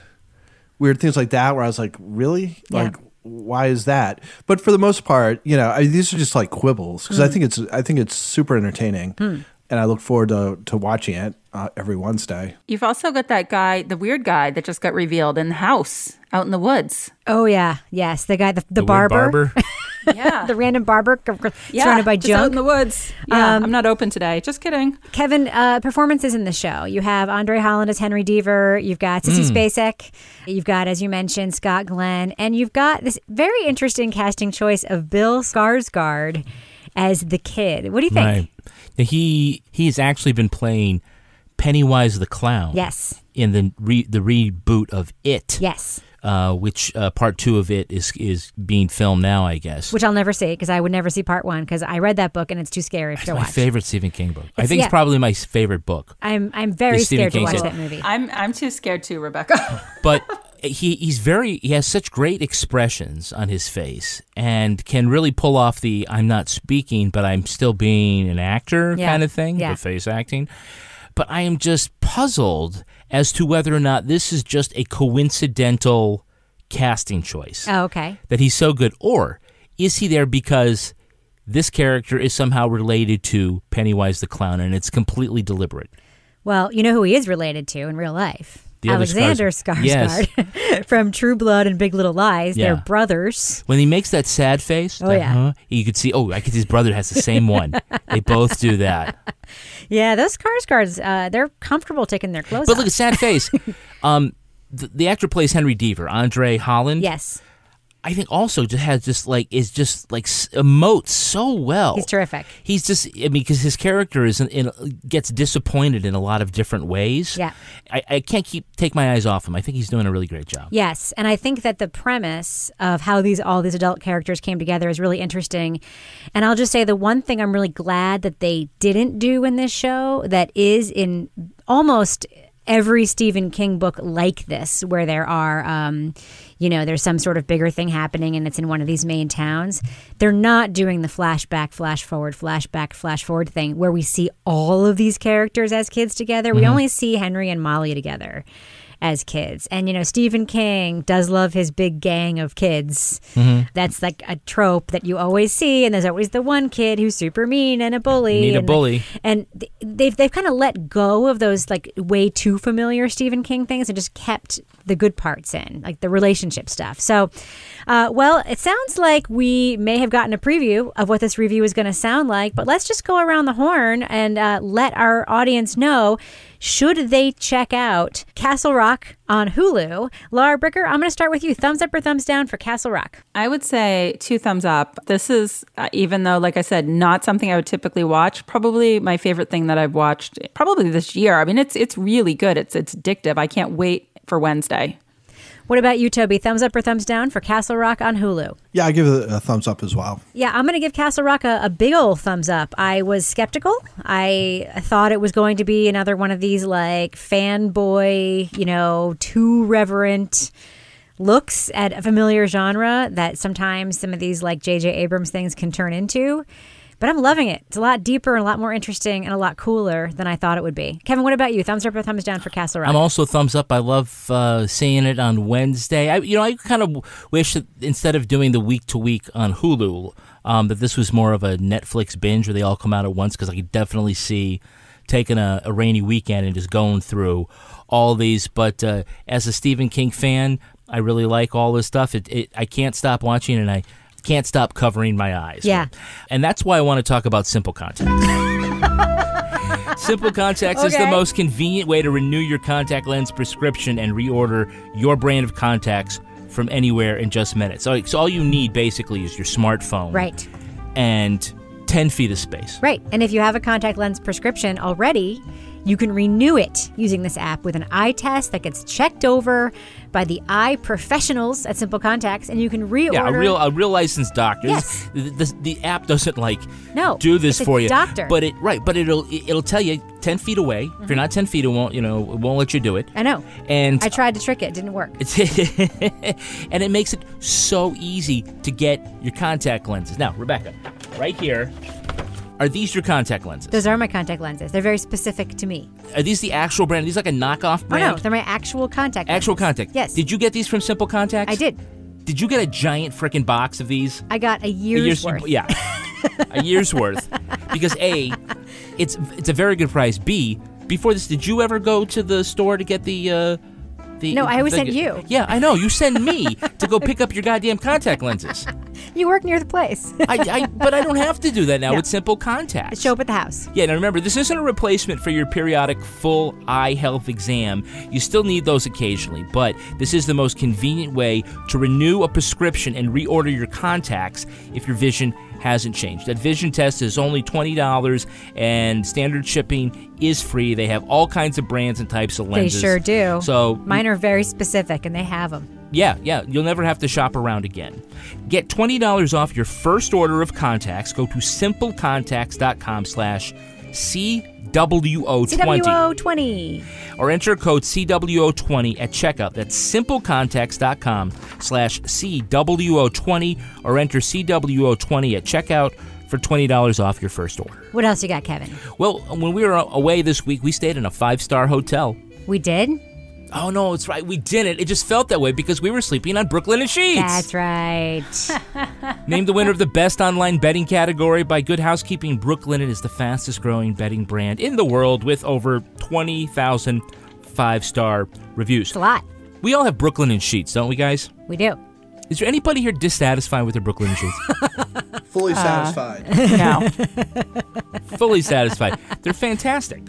weird things like that where I was like, really, Yeah. like why is that? But for the most part, you know, I, these are just like quibbles because I think it's I think it's super entertaining, and I look forward to to watching it uh, every Wednesday. you've also got that guy the weird guy that just got revealed in the house out in the woods Oh yeah, yes, the guy, the, the, The weird barber, yeah the random barber, c- c- yeah, surrounded by just out in the woods. Yeah, Um, I'm not open today. Just kidding. Kevin, uh, performances in the show. You have Andre Holland as Henry Deaver. You've got Sissy Spacek. You've got, as you mentioned, Scott Glenn, and you've got this very interesting casting choice of Bill Skarsgård as the kid. What do you think? Right. Now, He he has actually been playing Pennywise the clown. Yes. In the re, the reboot of It. Yes. Uh, which uh, part two of it is is being filmed now, I guess. Which I'll never see because I would never see part one because I read that book and it's too scary to my watch. favorite Stephen King book. I think yeah. it's probably my favorite book. I'm I'm very The Stephen scared to watch said- that movie. I'm I'm too scared too, Rebecca. but he he's very he has such great expressions on his face and can really pull off the I'm not speaking but I'm still being an actor Yeah. kind of thing, Yeah. the face acting. But I am just puzzled as to whether or not this is just a coincidental casting choice Oh, okay. that he's so good or is he there because this character is somehow related to Pennywise the clown and it's completely deliberate. Well, you know who he is related to in real life? The Alexander Skars- Skarsgård from True Blood and Big Little Lies. Yeah. They're brothers. When he makes that sad face, Oh, that, yeah. huh, you could see. Oh, I could. His brother has the same one. they both do that. Yeah, those Skarsgårds, uh, they're comfortable taking their clothes But off. look at sad face. um, the, the actor plays Henry Deaver, Andre Holland. yes, I think also just has just like is just like emotes so well. he's terrific. He's just I mean because his character is in, in gets disappointed in a lot of different ways. Yeah. I, I can't keep take my eyes off him. I think he's doing a really great job. Yes, and I think that the premise of how these all these adult characters came together is really interesting. And I'll just say the one thing I'm really glad that they didn't do in this show that is in almost every Stephen King book like this, where there are, um, you know, there's some sort of bigger thing happening and it's in one of these Maine towns. They're not doing the flashback, flash forward, flashback, flash forward thing where we see all of these characters as kids together. We mm-hmm. only see Henry and Molly together as kids. And, you know, Stephen King does love his big gang of kids. Mm-hmm. That's like a trope that you always see. And there's always the one kid who's super mean and a bully. You need a and, bully. And they've, they've kind of let go of those like way too familiar Stephen King things and just kept the good parts in, like the relationship stuff. So, uh, well, it sounds like we may have gotten a preview of what this review is going to sound like, but let's just go around the horn and uh, let our audience know should they check out Castle Rock on Hulu. Laura Bricker, I'm going to start with you. Thumbs up or thumbs down for Castle Rock? I would say two thumbs up. This is, uh, even though, like I said, not something I would typically watch. Probably my favorite thing that I've watched probably this year. I mean, it's it's really good. It's it's addictive. I can't wait for Wednesday. What about you, Toby? Thumbs up or thumbs down for Castle Rock on Hulu? Yeah, I give it a thumbs up as well. Yeah, I'm going to give Castle Rock a, a big old thumbs up. I was skeptical. I thought it was going to be another one of these like fanboy, you know, too reverent looks at a familiar genre that sometimes some of these like J.J. Abrams things can turn into. But I'm loving it. It's a lot deeper and a lot more interesting and a lot cooler than I thought it would be. Kevin, what about you? Thumbs up or thumbs down for Castle Rock? I'm also thumbs up. I love uh, seeing it on Wednesday. I, you know, I kind of wish that instead of doing the week to week on Hulu, um, that this was more of a Netflix binge where they all come out at once because I could definitely see taking a, a rainy weekend and just going through all these. But uh, as a Stephen King fan, I really like all this stuff. It, it I can't stop watching, and I can't stop covering my eyes. Yeah. and that's why I want to talk about Simple Contacts. Simple Contacts is the most convenient way to renew your contact lens prescription and reorder your brand of contacts from anywhere in just minutes. So, so all you need basically is your smartphone, right. and ten feet of space. Right. And if you have a contact lens prescription already, you can renew it using this app with an eye test that gets checked over by the eye professionals at Simple Contacts, and you can reorder. Yeah, a real a real licensed doctor. Yes. The, the, the app doesn't like No, do this for you, doctor. But it right, but it'll it'll tell you ten feet away. If you're mm-hmm. not ten feet, it won't you know it won't let you do it. I know. And I tried to trick it, didn't work. And it makes it so easy to get your contact lenses. Now, Rebecca, right here, are these your contact lenses? Those are my contact lenses. They're very specific to me. Are these the actual brand? Are these like a knockoff Oh brand? no, they're my actual contact. actual lenses. contact. Yes. Did you get these from Simple Contacts? I did. Did you get a giant freaking box of these? I got a A year's, worth. Yeah, a year's worth. Because a, it's it's a very good price. B, before this, did you ever go to the store to get the? Uh, the No, I always sent you. Yeah, I know. You send me to go pick up your goddamn contact lenses. You work near the place. I, I, but I don't have to do that now No. with Simple Contacts. Show up at the house. Yeah, now remember, this isn't a replacement for your periodic full eye health exam. You still need those occasionally, but this is the most convenient way to renew a prescription and reorder your contacts if your vision hasn't changed. That vision test is only $20 and standard shipping is free. They have all kinds of brands and types of lenses. They sure do. So, Mine are very specific, and they have them. yeah, yeah, you'll never have to shop around again. Get $20 off your first order of contacts. Go to simplecontacts.com slash CWO20 CWO twenty. or enter code CWO20 at checkout. That's simplecontacts.com slash CWO20 or enter CWO20 at checkout for $20 off your first order. What else you got, Kevin? Well, when we were away this week, we stayed in a five-star hotel. We did. Oh, no, it's right. We didn't. It just felt that way because we were sleeping on Brooklinen Sheets. That's right. Named the winner of the best online betting category by Good Housekeeping, Brooklinen is the fastest growing betting brand in the world with over 20,000 five star reviews. it's a lot. We all have Brooklinen sheets, don't we, guys? We do. Is there anybody here dissatisfied with their Brooklinen sheets? Fully uh, satisfied. No. Fully satisfied. They're fantastic.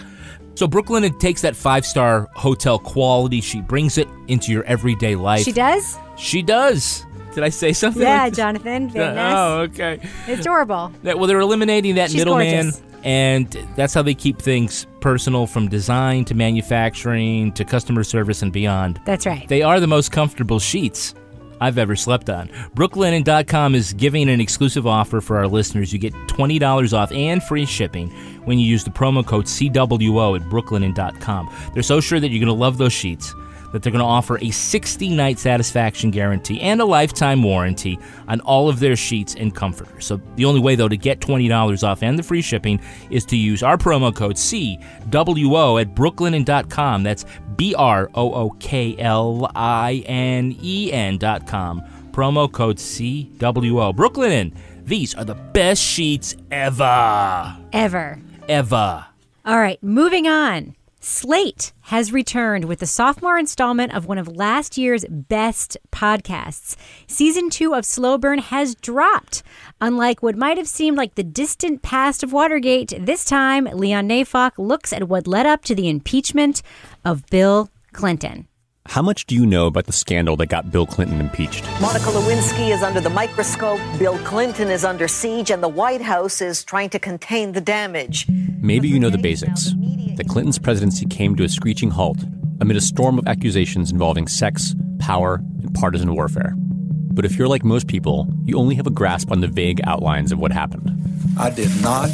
So Brooklinen takes that five star hotel quality, she brings it into your everyday life. She does. She does. Did I say something? Yeah, like? Jonathan. Very nice. Oh, okay. It's adorable. That, well, they're eliminating that middleman, and that's how they keep things personal from design to manufacturing to customer service and beyond. That's right. They are the most comfortable sheets I've ever slept on. Brooklinen.com is giving an exclusive offer for our listeners. You get $20 off and free shipping when you use the promo code CWO at brooklinen.com. They're so sure that you're going to love those sheets that they're going to offer a 60 night satisfaction guarantee and a lifetime warranty on all of their sheets and comforters. So the only way, though, to get $20 off and the free shipping is to use our promo code CWO at brooklinen.com. That's B R O O K L I N E N.com. Promo code CWO. Brooklinen. These are the best sheets ever. Ever. Ever. All right, moving on. Slate has returned with the sophomore installment of one of last year's best podcasts. Season two of Slow Burn has dropped. Unlike what might have seemed like the distant past of Watergate, this time Leon Neyfakh looks at what led up to the impeachment of Bill Clinton. How much do you know about the scandal that got Bill Clinton impeached? Monica Lewinsky is under the microscope, Bill Clinton is under siege, and the White House is trying to contain the damage. Maybe you know the basics. That Clinton's presidency came to a screeching halt amid a storm of accusations involving sex, power, and partisan warfare. But if you're like most people, you only have a grasp on the vague outlines of what happened. I did not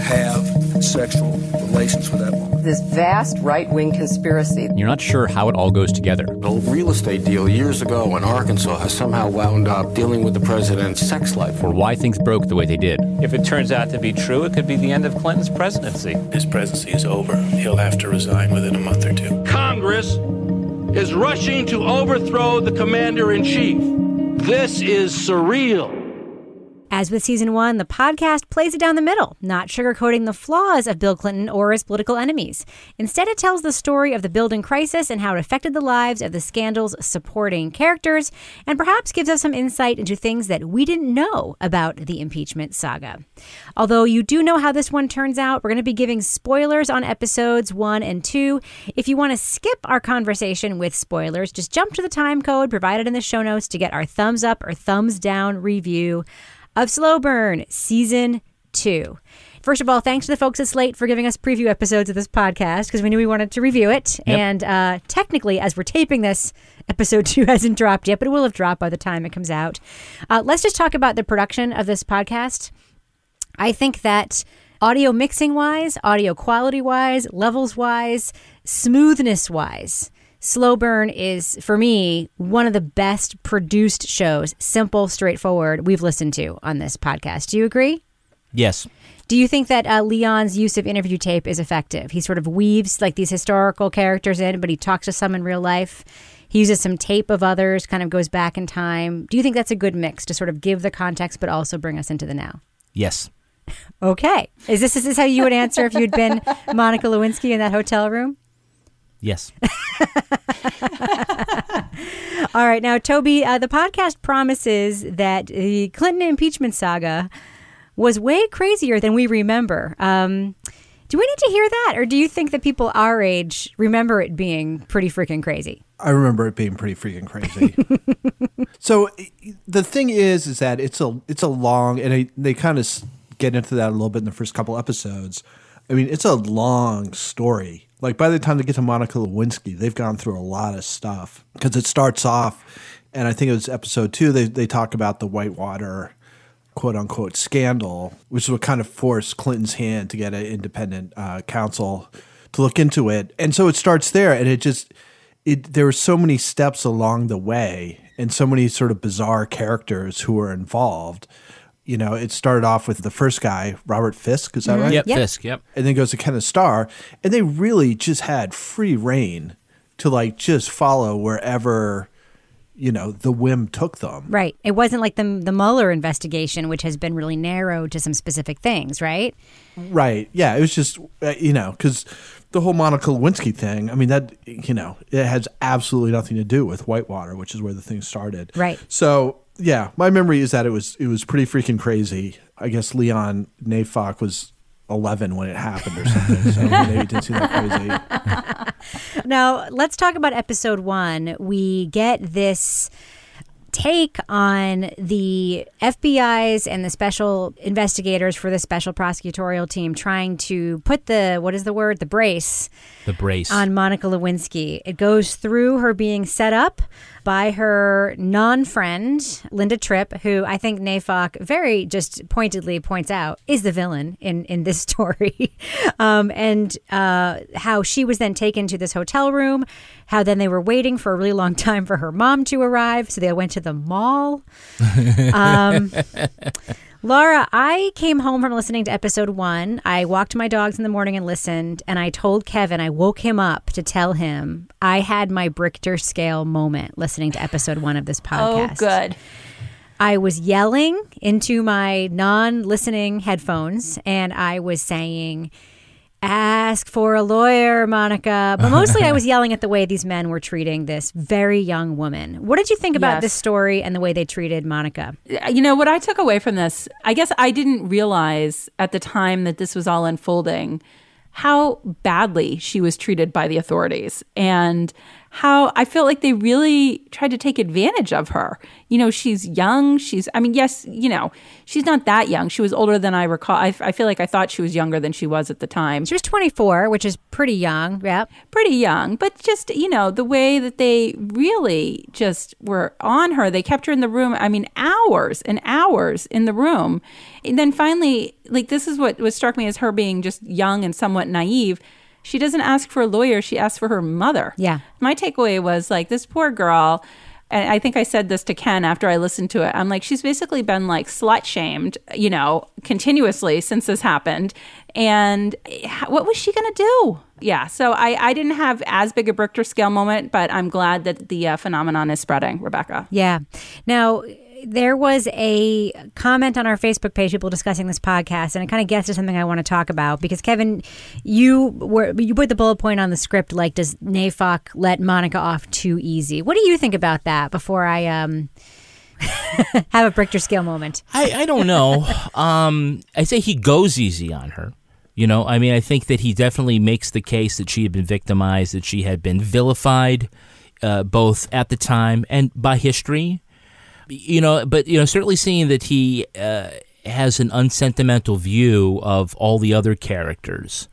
have sexual relations with that woman. This vast right wing conspiracy. You're not sure how it all goes together. A real estate deal years ago in Arkansas has somehow wound up dealing with the president's sex life. Or why things broke the way they did. If it turns out to be true, it could be the end of Clinton's presidency. His presidency is over. He'll have to resign within a month or two. Congress is rushing to overthrow the commander in chief. This is surreal. As with season one, the podcast plays it down the middle, not sugarcoating the flaws of Bill Clinton or his political enemies. Instead, it tells the story of the building crisis and how it affected the lives of the scandal's supporting characters, and perhaps gives us some insight into things that we didn't know about the impeachment saga. Although you do know how this one turns out, we're going to be giving spoilers on episodes one and two. If you want to skip our conversation with spoilers, just jump to the time code provided in the show notes to get our thumbs up or thumbs down review of Slow Burn Season 2. First of all, thanks to the folks at Slate for giving us preview episodes of this podcast because we knew we wanted to review it. Yep. And uh, technically, as we're taping this, episode two hasn't dropped yet, but it will have dropped by the time it comes out. Uh, let's just talk about the production of this podcast. I think that audio mixing wise, audio quality wise, levels wise, smoothness wise, Slow Burn is, for me, one of the best produced shows, simple, straightforward, we've listened to on this podcast. Do you agree? Yes. Do you think that uh, Leon's use of interview tape is effective? He sort of weaves like these historical characters in, but he talks to some in real life. He uses some tape of others, kind of goes back in time. Do you think that's a good mix to sort of give the context, but also bring us into the now? Yes. Okay. Is this, is this how you would answer if you'd been Monica Lewinsky in that hotel room? Yes. All right. Now, Toby, uh, the podcast promises that the Clinton impeachment saga was way crazier than we remember. Um, do we need to hear that? Or do you think that people our age remember it being pretty freaking crazy? I remember it being pretty freaking crazy. so the thing is, is that it's a it's a long, and I, they kind of get into that a little bit in the first couple episodes. I mean, it's a long story. Like by the time they get to Monica Lewinsky, they've gone through a lot of stuff because it starts off, and I think it was episode two. They they talk about the Whitewater quote unquote scandal, which is what kind of forced Clinton's hand to get an independent uh, counsel to look into it. And so it starts there, and it just it there were so many steps along the way, and so many sort of bizarre characters who were involved. You know, it started off with the first guy, Robert Fiske. Is that Mhm. right? Yep, Yep. Fiske, yep. And then goes to Kenneth Starr, and they really just had free reign to like just follow wherever you know the whim took them. Right. It wasn't like the the Mueller investigation, which has been really narrowed to some specific things, right? Right. Yeah. It was just, uh, you know, because the whole Monica Lewinsky thing, I mean, that, you know, it has absolutely nothing to do with Whitewater, which is where the thing started. Right. So, yeah, my memory is that it was, it was pretty freaking crazy. I guess Leon Neyfakh was 11 when it happened or something. So maybe it didn't seem that crazy. Now, let's talk about episode one. We get this take on the FBI's and the special investigators for the special prosecutorial team trying to put the what is the word the brace The brace. on Monica Lewinsky. It goes through her being set up by her non-friend Linda Tripp, who I think Neyfakh very just pointedly points out is the villain in in this story, um, and uh, how she was then taken to this hotel room. How then they were waiting for a really long time for her mom to arrive, so they went to the mall. Um, Laura, I came home from listening to episode one. I walked my dogs in the morning and listened, and I told Kevin, I woke him up to tell him I had my Brichter scale moment listening to episode one of this podcast. Oh, good. I was yelling into my non listening headphones, and I was saying, Ask for a lawyer, Monica. But mostly I was yelling at the way these men were treating this very young woman. What did you think about Yes. this story and the way they treated Monica? Uh, you know, what I took away from this, I guess I didn't realize at the time that this was all unfolding how badly she was treated by the authorities and how I felt like they really tried to take advantage of her. You know, she's young. She's, I mean, yes, you know, she's not that young. She was older than I recall. I, I feel like I thought she was younger than she was at the time. She was 24, which is pretty young. Yep. Pretty young, but just, you know, the way that they really just were on her, they kept her in the room, I mean, hours and hours in the room. And then finally, like, this is what, what struck me as her being just young and somewhat naive. She doesn't ask for a lawyer, she asks for her mother. Yeah. My takeaway was like, this poor girl. And I think I said this to Ken after I listened to it. I'm like, she's basically been like slut shamed, you know, continuously since this happened. And what was she going to do? Yeah. So I, I didn't have as big a Brichter scale moment, but I'm glad that the uh, phenomenon is spreading, Rebecca. Yeah. Now, there was a comment on our Facebook page, people discussing this podcast, and it kind of gets to something I want to talk about because Kevin, you were you put the bullet point on the script like, does Neyfakh let Monica off too easy? What do you think about that? Before I um have a Brichter scale moment, I, I don't know. um, I say he goes easy on her. You know, I mean, I think that he definitely makes the case that she had been victimized, that she had been vilified, uh, both at the time and by history. You know, but you know, certainly seeing that he uh, has an unsentimental view of all the other characters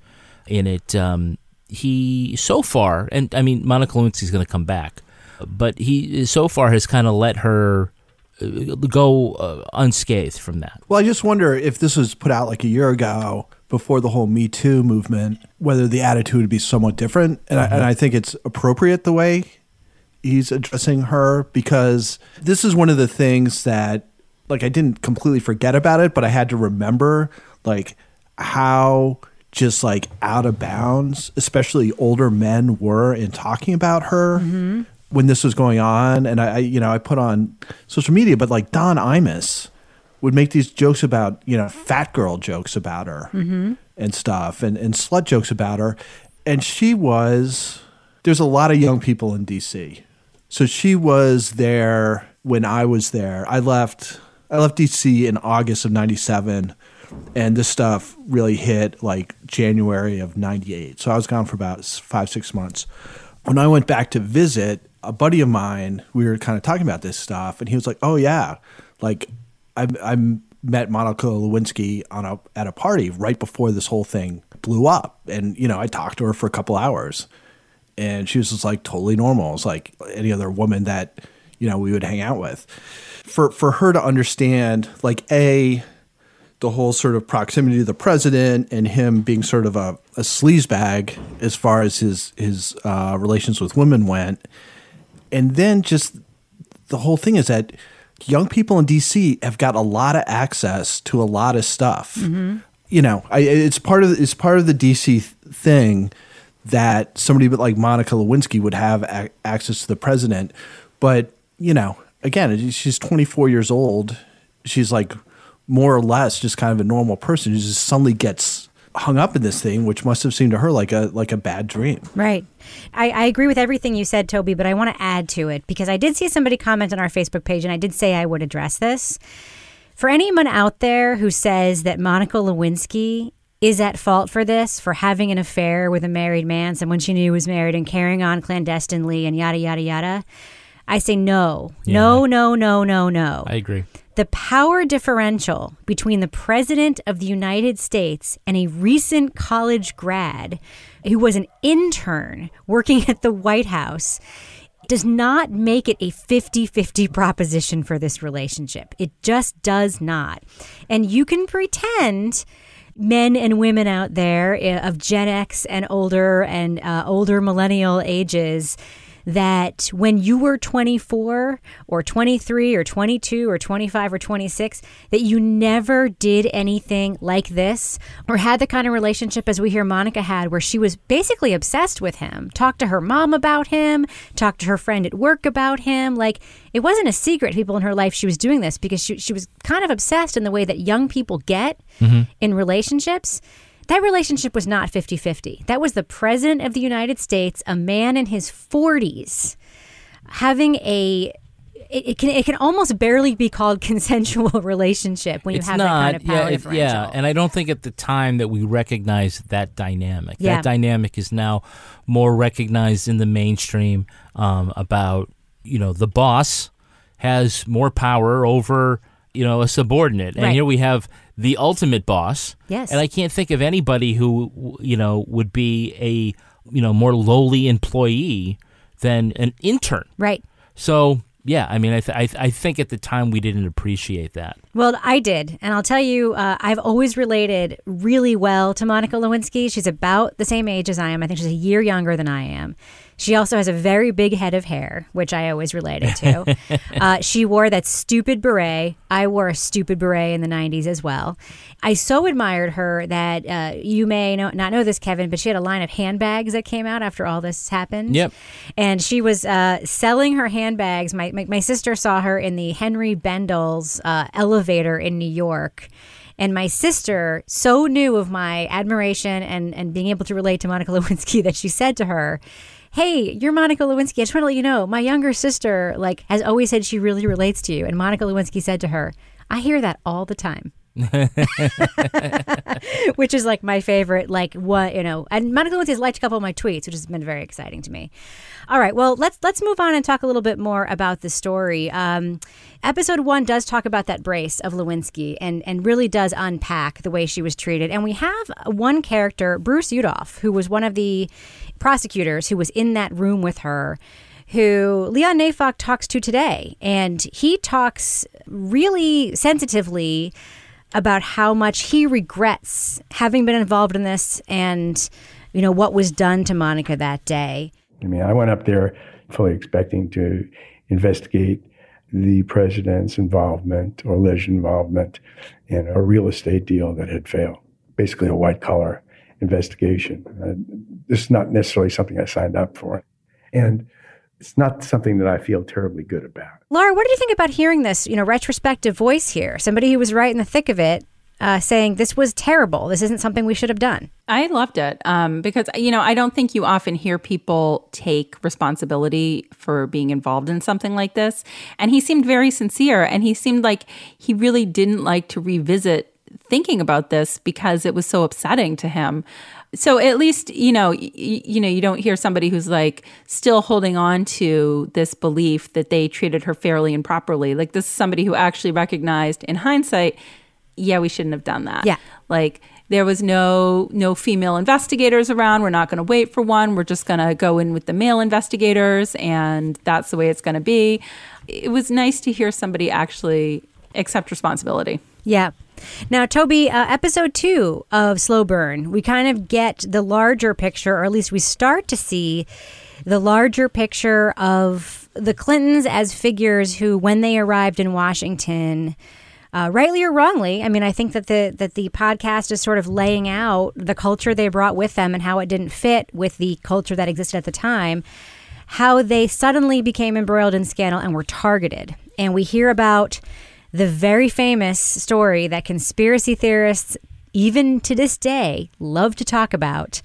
in it. Um, he so far, and I mean, Monica Lewinsky's going to come back, but he so far has kind of let her uh, go uh, unscathed from that. Well, I just wonder if this was put out like a year ago before the whole Me Too movement, whether the attitude would be somewhat different. And, I, and I think it's appropriate the way he's addressing her because this is one of the things that, like, I didn't completely forget about it, but I had to remember, like, how just like out of bounds, especially older men were in talking about her when this was going on. And I, I, you know, I put on social media, but like Don Imus would make these jokes about, you know, fat girl jokes about her Mhm. and stuff and, and slut jokes about her. And she was, there's a lot of young people in DC. So she was there when I was there. I left, I left DC in August of 97 and this stuff really hit like January of 98. So I was gone for about five, six months. When I went back to visit, a buddy of mine, we were kind of talking about this stuff, and he was like, "Oh yeah, like I, I met Monica Lewinsky on a at a party right before this whole thing blew up, and you know I talked to her for a couple hours, and she was just like totally normal. It's like any other woman that you know we would hang out with. For for her to understand, like a the whole sort of proximity to the president and him being sort of a, a sleazebag as far as his his uh, relations with women went, and then just the whole thing is that young people in DC have got a lot of access to a lot of stuff. You know, I, it's part of it's part of the DC thing that somebody like Monica Lewinsky would have a- access to the president, but you know, again, she's 24 years old. She's like more or less just kind of a normal person who just suddenly gets hung up in this thing, which must have seemed to her like a like a bad dream. Right. I, I agree with everything you said, Toby, but I want to add to it because I did see somebody comment on our Facebook page and I did say I would address this. For anyone out there who says that Monica Lewinsky is at fault for this, for having an affair with a married man, someone she knew was married and carrying on clandestinely and yada, yada, yada, I say no, no, no, no, no, no. I agree. The power differential between the President of the United States and a recent college grad who was an intern working at the White House does not make it a 50 50 proposition for this relationship. It just does not. And you can pretend men and women out there eh, of Gen X and older and uh, older millennial ages that when you were 24 or 23 or 22 or 25 or 26 that you never did anything like this or had the kind of relationship as we hear Monica had where she was basically obsessed with him. Talked to her mom about him talked to her friend at work about him. Like it wasn't a secret people in her life she was doing this because she, she was kind of obsessed in the way that young people get Mhm. in relationships that relationship was not 50 50. That was the President of the United States, a man in his 40s, having a. It, can it can almost barely be called consensual relationship when you it's have not, that kind of power yeah, it- differential. yeah, and I don't think at the time that we recognized that dynamic. Yeah. That dynamic is now more recognized in the mainstream um, about you know the boss has more power over you know a subordinate, and Right. here we have the ultimate boss. Yes. and I can't think of anybody who you know would be a you know more lowly employee than an intern. Right. So yeah, I mean, I th- I, th- I think at the time we didn't appreciate that. Well, I did. And I'll tell you, uh, I've always related really well to Monica Lewinsky. She's about the same age as I am. I think she's a year younger than I am. She also has a very big head of hair, which I always related to. uh, she wore that stupid beret. I wore a stupid beret in the 90s as well. I so admired her that uh, you may know, not know this, Kevin, but she had a line of handbags that came out after all this happened. Yep. And she was uh, selling her handbags. My, my, my sister saw her in the Henry Bendel's uh, elevator in New York. And my sister so knew of my admiration and, and being able to relate to Monica Lewinsky that she said to her, Hey, you're Monica Lewinsky. I just want to let you know, my younger sister like has always said she really relates to you. And Monica Lewinsky said to her, I hear that all the time. which is like my favorite, like what you know. And Monica Lewinsky has liked a couple of my tweets, which has been very exciting to me. All right, well let's let's move on and talk a little bit more about the story. Um, episode one does talk about that brace of Lewinsky and and really does unpack the way she was treated. And we have one character, Bruce Udolf, who was one of the prosecutors who was in that room with her who Leon Neyfakh talks to today. And he talks really sensitively about how much he regrets having been involved in this and, you know, what was done to Monica that day. I mean, I went up there fully expecting to investigate the president's involvement or alleged involvement in a real estate deal that had failed. Basically, a white collar investigation. Uh, this is not necessarily something I signed up for. And it's not something that I feel terribly good about. Laura, what do you think about hearing this, you know, retrospective voice here? Somebody who was right in the thick of it uh, saying this was terrible. This isn't something we should have done. I loved it um, because, you know, I don't think you often hear people take responsibility for being involved in something like this. And he seemed very sincere and he seemed like he really didn't like to revisit thinking about this because it was so upsetting to him. So at least, you know, y- you know, you don't hear somebody who's like still holding on to this belief that they treated her fairly and properly. Like this is somebody who actually recognized in hindsight, yeah, we shouldn't have done that. Yeah. Like there was no no female investigators around. We're not going to wait for one. We're just going to go in with the male investigators and that's the way it's going to be. It was nice to hear somebody actually accept responsibility. Yeah. Now, Toby, uh, episode two of Slow Burn, we kind of get the larger picture, or at least we start to see the larger picture of the Clintons as figures who, when they arrived in Washington, uh, rightly or wrongly, I mean, I think that the that the podcast is sort of laying out the culture they brought with them and how it didn't fit with the culture that existed at the time. How they suddenly became embroiled in scandal and were targeted, and we hear about the very famous story that conspiracy theorists, even to this day, love to talk about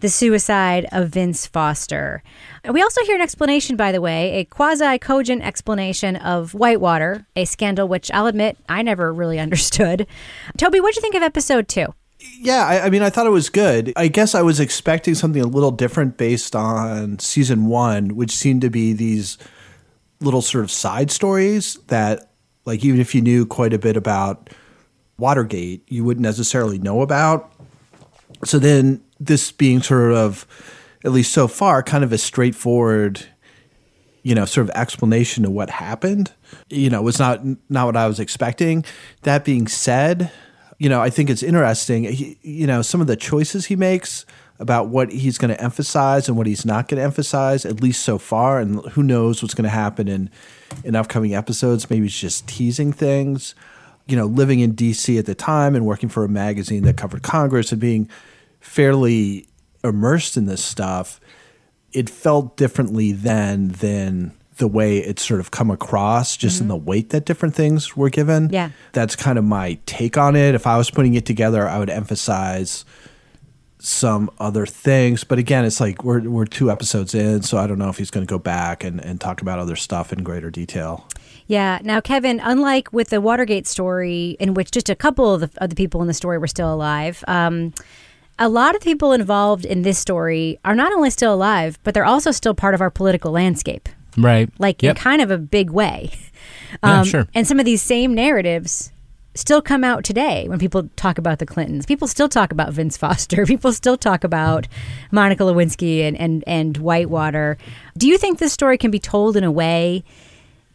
the suicide of Vince Foster. We also hear an explanation, by the way, a quasi cogent explanation of Whitewater, a scandal which I'll admit I never really understood. Toby, what'd you think of episode two? Yeah, I, I mean, I thought it was good. I guess I was expecting something a little different based on season one, which seemed to be these little sort of side stories that, like, even if you knew quite a bit about Watergate, you wouldn't necessarily know about. So then, this being sort of, at least so far, kind of a straightforward, you know, sort of explanation of what happened, you know, was not not what I was expecting. That being said, you know, I think it's interesting. He, you know, some of the choices he makes about what he's going to emphasize and what he's not going to emphasize, at least so far, and who knows what's going to happen in in upcoming episodes. Maybe it's just teasing things. You know, living in D.C. at the time and working for a magazine that covered Congress and being fairly immersed in this stuff, it felt differently then than the way it's sort of come across just in mm-hmm. the weight that different things were given. Yeah. That's kind of my take on it. If I was putting it together, I would emphasize some other things. But again, it's like we're we're two episodes in, so I don't know if he's going to go back and, and talk about other stuff in greater detail. Yeah. Now, Kevin, unlike with the Watergate story, in which just a couple of the, of the people in the story were still alive, um, a lot of people involved in this story are not only still alive, but they're also still part of our political landscape, Right. like Yep. in kind of a big way. Yeah, sure. And some of these same narratives still come out today when people talk about the Clintons. People still talk about Vince Foster. People still talk about Monica Lewinsky and, and, and Whitewater. Do you think this story can be told in a way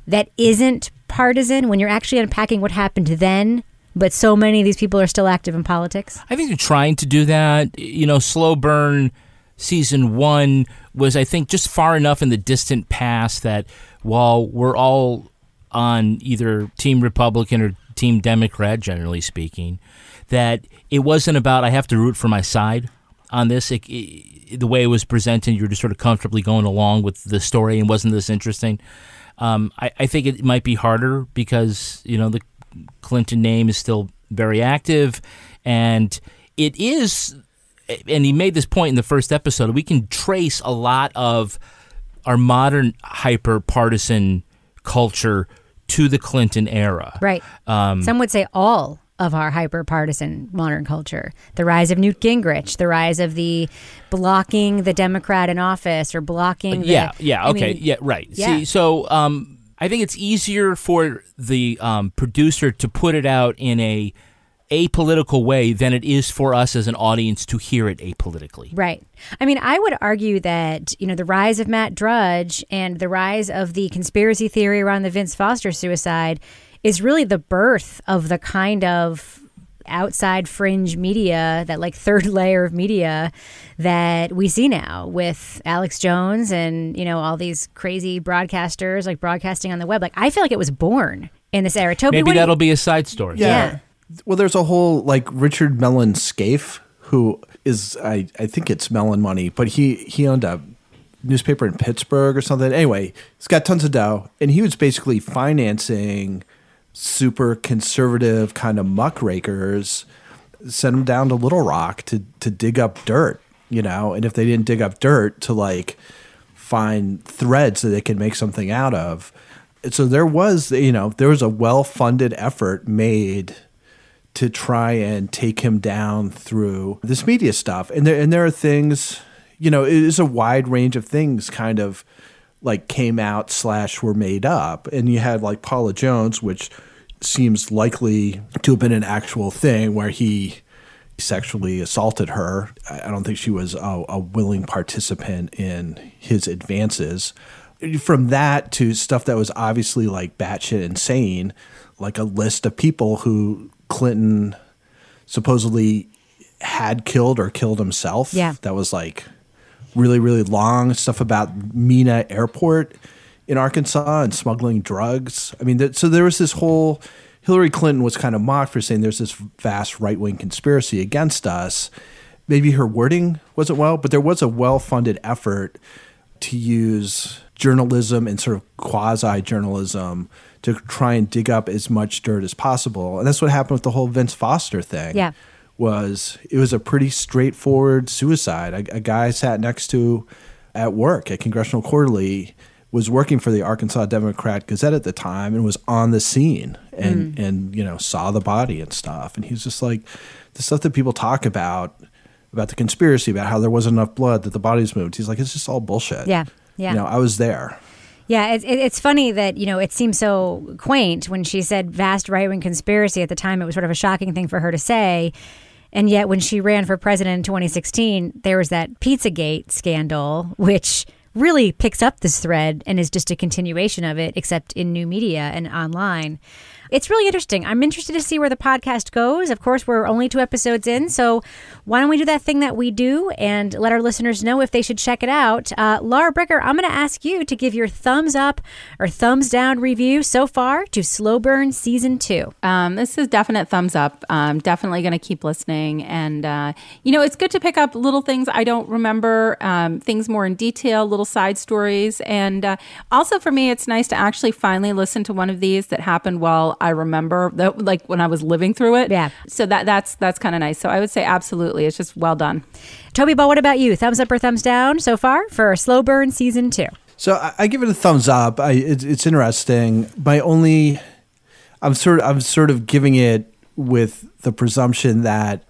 that isn't partisan when you're actually unpacking what happened then, but so many of these people are still active in politics? I think they're trying to do that. You know, Slow Burn season one was, I think, just far enough in the distant past that while we're all on either Team Republican or Team Democrat, generally speaking, that it wasn't about I have to root for my side on this. It, it, the way it was presented, you're just sort of comfortably going along with the story, and wasn't this interesting? Um, I, I think it might be harder because you know the Clinton name is still very active, and it is. And he made this point in the first episode. We can trace a lot of our modern hyper partisan culture to the Clinton era. Right. Um, Some would say all of our hyper partisan modern culture. The rise of Newt Gingrich, the rise of the blocking the Democrat in office or blocking the, yeah, yeah, I okay, mean, yeah, right. yeah. See, so um, I think it's easier for the um, producer to put it out in a apolitical way than it is for us as an audience to hear it apolitically. Right. I mean, I would argue that, you know, the rise of Matt Drudge and the rise of the conspiracy theory around the Vince Foster suicide is really the birth of the kind of outside fringe media, that like third layer of media that we see now with Alex Jones and, you know, all these crazy broadcasters like broadcasting on the web. Like, I feel like it was born in this era. Toby, Maybe what do you- that'll be a side story. Yeah. Well, there's a whole like Richard Mellon Scaife, who is I, I think it's Mellon money, but he he owned a newspaper in Pittsburgh or something. Anyway, he's got tons of dough, and he was basically financing super conservative kind of muckrakers, send them down to Little Rock to to dig up dirt, you know, and if they didn't dig up dirt, to like find threads that they could make something out of. So there was, you know, there was a well funded effort made to try and take him down through this media stuff. And there and there are things, you know, it is a wide range of things kind of like came out slash were made up. And you had like Paula Jones, which seems likely to have been an actual thing where he sexually assaulted her. I don't think she was a, a willing participant in his advances. From that to stuff that was obviously like batshit insane, like a list of people who Clinton supposedly had killed or killed himself. Yeah. That was like really, really long stuff about Mena Airport in Arkansas and smuggling drugs. I mean, that, so there was this whole Hillary Clinton was kind of mocked for saying there's this vast right wing conspiracy against us. Maybe her wording wasn't well, but there was a well funded effort to use journalism and sort of quasi journalism to try and dig up as much dirt as possible. And that's what happened with the whole Vince Foster thing. Yeah. Was it was a pretty straightforward suicide. A, a guy sat next to at work at Congressional Quarterly was working for the Arkansas Democrat Gazette at the time and was on the scene and Mm. and you know saw the body and stuff. And he's just like the stuff that people talk about about the conspiracy about how there wasn't enough blood that the bodies moved. He's like it's just all bullshit. Yeah. Yeah. You know, I was there. Yeah, it's, it's funny that, you know, it seems so quaint when she said vast right wing conspiracy. At the time, it was sort of a shocking thing for her to say. And yet, when she ran for president in 2016, there was that Pizzagate scandal, which really picks up this thread and is just a continuation of it, except in new media and online. It's really interesting. I'm interested to see where the podcast goes. Of course, we're only two episodes in, so why don't we do that thing that we do and let our listeners know if they should check it out? Uh, Laura Bricker, I'm going to ask you to give your thumbs up or thumbs down review so far to Slow Burn Season 2. Um, this is definite thumbs up. I'm definitely going to keep listening. And, uh, you know, it's good to pick up little things I don't remember, um, things more in detail, little side stories. And uh, also for me, it's nice to actually finally listen to one of these that happened while I remember, that, like when I was living through it. Yeah. So that that's that's kind of nice. So I would say absolutely. It's just well done. Toby Ball, what about you? Thumbs up or thumbs down so far for Slow Burn Season 2? So I, I give it a thumbs up. I, it, it's interesting. My only, I'm sort, of, I'm sort of giving it with the presumption that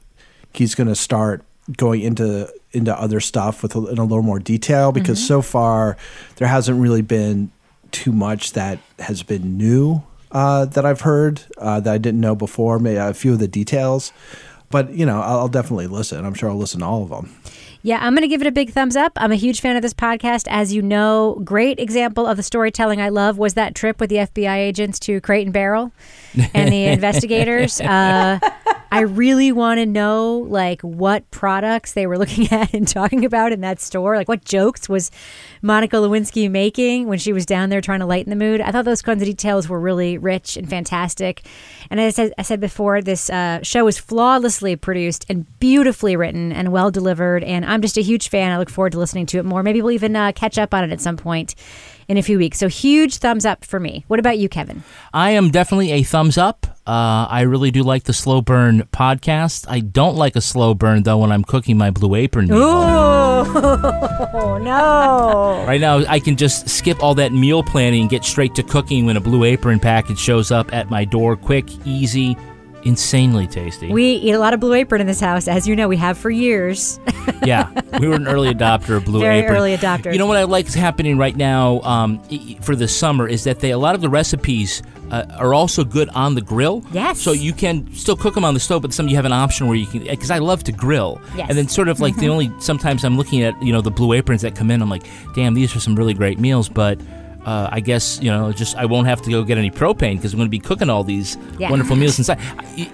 he's going to start going into into other stuff with a, in a little more detail because Mhm. so far there hasn't really been too much that has been new uh, that I've heard uh, that I didn't know before. Maybe a few of the details, but you know I'll, I'll definitely listen. I'm sure I'll listen to all of them. Yeah, I'm going to give it a big thumbs up. I'm a huge fan of this podcast. As you know, great example of the storytelling I love was that trip with the FBI agents to Crate and Barrel and the investigators. Uh, I really want to know like what products they were looking at and talking about in that store. Like what jokes was Monica Lewinsky making when she was down there trying to lighten the mood. I thought those kinds of details were really rich and fantastic. And as I said, before, this uh, show is flawlessly produced and beautifully written and well delivered. And I'm just a huge fan. I look forward to listening to it more. Maybe we'll even uh, catch up on it at some point in a few weeks. So huge thumbs up for me. What about you, Kevin? I am definitely a thumbs up. Uh, I really do like the slow burn podcast. I don't like a slow burn though when I'm cooking my blue apron meal. Oh no! Right now, I can just skip all that meal planning and get straight to cooking when a blue apron package shows up at my door. Quick, easy, insanely tasty. We eat a lot of Blue Apron in this house, as you know. We have for years. yeah, we were an early adopter of Blue Very Apron. early adopter. You know what I like is happening right now um, for the summer is that they a lot of the recipes uh, are also good on the grill. Yes. So you can still cook them on the stove, but some you have an option where you can because I love to grill. Yes. And then sort of like the only sometimes I'm looking at you know the Blue Aprons that come in. I'm like, damn, these are some really great meals, but. Uh, I guess you know, just I won't have to go get any propane because I'm going to be cooking all these Yeah. wonderful meals inside.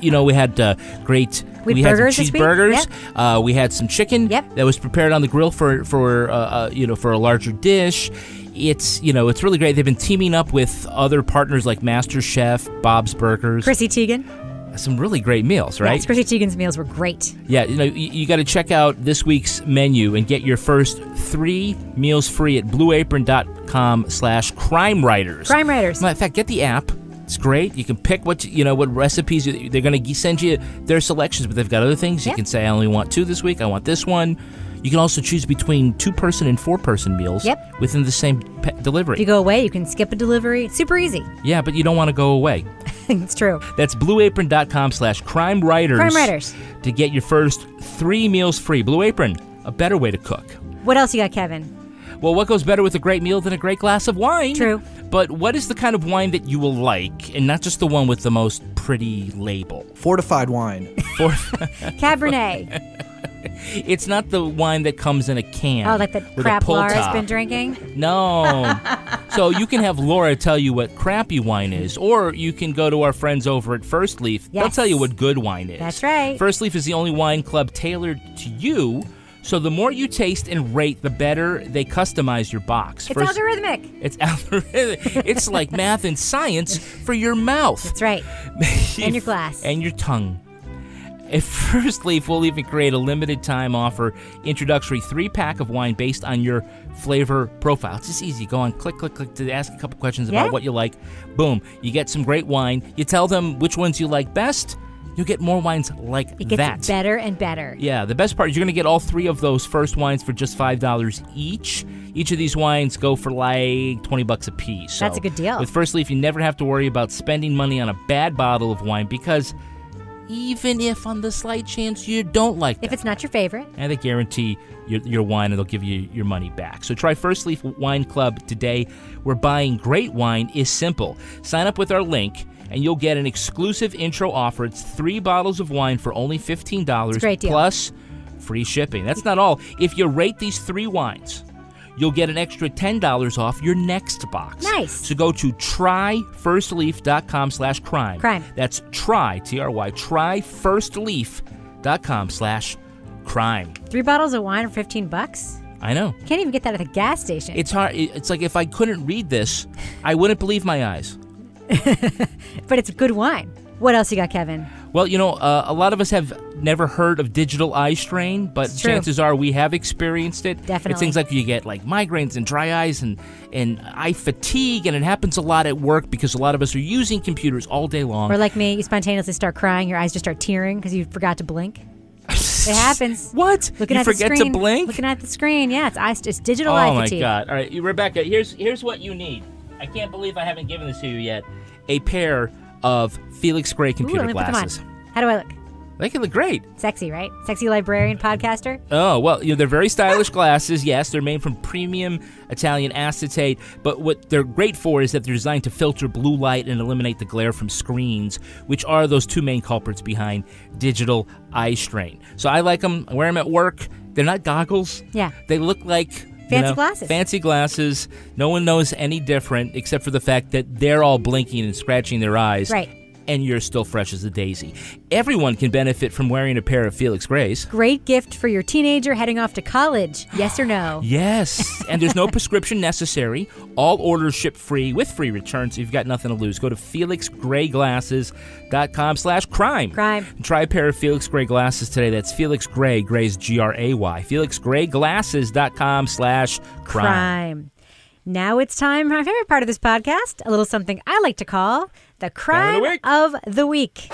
You know, we had uh, great. We had some burgers this week. cheeseburgers. Uh, we had some chicken that was prepared on the grill for for uh, uh, you know for a larger dish. It's you know it's really great. They've been teaming up with other partners like Master Chef, Bob's Burgers. Chrissy Teigen. Some really great meals, right? Yes, Chrissy Teigen's meals were great. Yeah, you know, you, you got to check out this week's menu and get your first three meals free at blueapron.com slash crime writers. Crime Writers. In fact, get the app. It's great. You can pick what you know what recipes you- they're going to send you their selections, but they've got other things. You can say I only want two this week. I want this one. You can also choose between two person and four person meals Yep. within the same pe- If delivery. you go away, you can skip a delivery. It's super easy. yeah, but you don't want to go away. it's true. That's blueapron.com slash crime writers. Crime Writers. To get your first three meals free. Blue Apron, a better way to cook. What else you got, Kevin? Well, what goes better with a great meal than a great glass of wine? True. But what is the kind of wine that you will like, and not just the one with the most pretty label? Fortified wine. For- Cabernet. it's not the wine that comes in a can. oh, like the crap Laura's top. been drinking? No. so you can have Laura tell you what crappy wine is, or you can go to our friends over at First Leaf. They'll tell you what good wine is. That's right. First Leaf is the only wine club tailored to you. So the more you taste and rate, the better they customize your box. It's First- algorithmic. It's algorithmic. it's like math and science for your mouth. That's right. and your glass. And your tongue. At First Leaf, we'll even create a limited time offer introductory three pack of wine based on your flavor profile. It's just easy. Go on, click, click, click to ask a couple questions Yeah. about what you like. Boom. You get some great wine. You tell them which ones you like best. You'll get more wines like It gets that. better and better. Yeah, the best part is you're going to get all three of those first wines for just $5 each. Each of these wines go for like 20 bucks a piece. That's a good deal. With First Leaf, you never have to worry about spending money on a bad bottle of wine because even if on the slight chance you don't like If it's not your favorite. and they guarantee your, your wine and they'll give you your money back. So try First Leaf Wine Club today, where buying great wine is simple. Sign up with our link. And you'll get an exclusive intro offer. It's three bottles of wine for only $15 great deal. plus free shipping. That's not all. If you rate these three wines, you'll get an extra $10 off your next box. Nice. So go to tryfirstleaf.com slash crime. Crime. That's try, T-R-Y, tryfirstleaf.com slash crime. Three bottles of wine for 15 bucks? I know. Can't even get that at the gas station. It's hard. It's like if I couldn't read this, I wouldn't believe my eyes. but it's good wine. What else you got, Kevin? Well, you know, uh, a lot of us have never heard of digital eye strain, but chances are we have experienced it. It's Definitely. things like you get like migraines and dry eyes and, and eye fatigue, and it happens a lot at work because a lot of us are using computers all day long. Or like me, you spontaneously start crying, your eyes just start tearing because you forgot to blink. It happens. What? Looking You at forget the to blink? Looking at the screen, yeah, it's eyes, it's digital oh eye my fatigue. god! All right, Rebecca, here's here's what you need. I can't believe I haven't given this to you yet. A pair of Felix Gray computer let me put them glasses. How do I look? They can look great. Sexy, right? Sexy librarian podcaster. Oh, well, you know, they're very stylish glasses. Yes, they're made from premium Italian acetate, but what they're great for is that they're designed to filter blue light and eliminate the glare from screens, which are those two main culprits behind digital eye strain. So I like them. I wear them at work. They're not goggles. Yeah. They look like you Fancy know, glasses. Fancy glasses. No one knows any different except for the fact that they're all blinking and scratching their eyes. Right. And you're still fresh as a daisy. Everyone can benefit from wearing a pair of Felix Grays. Great gift for your teenager heading off to college. Yes or no? Yes, and there's no prescription necessary. All orders ship free with free returns. So you've got nothing to lose. Go to felixgrayglasses.com slash crime. Crime. Try a pair of Felix Gray glasses today. That's Felix Gray, Gray's G-R-A-Y. felixgrayglasses.com slash crime. Crime. Now it's time for my favorite part of this podcast, a little something I like to call the crime of the week.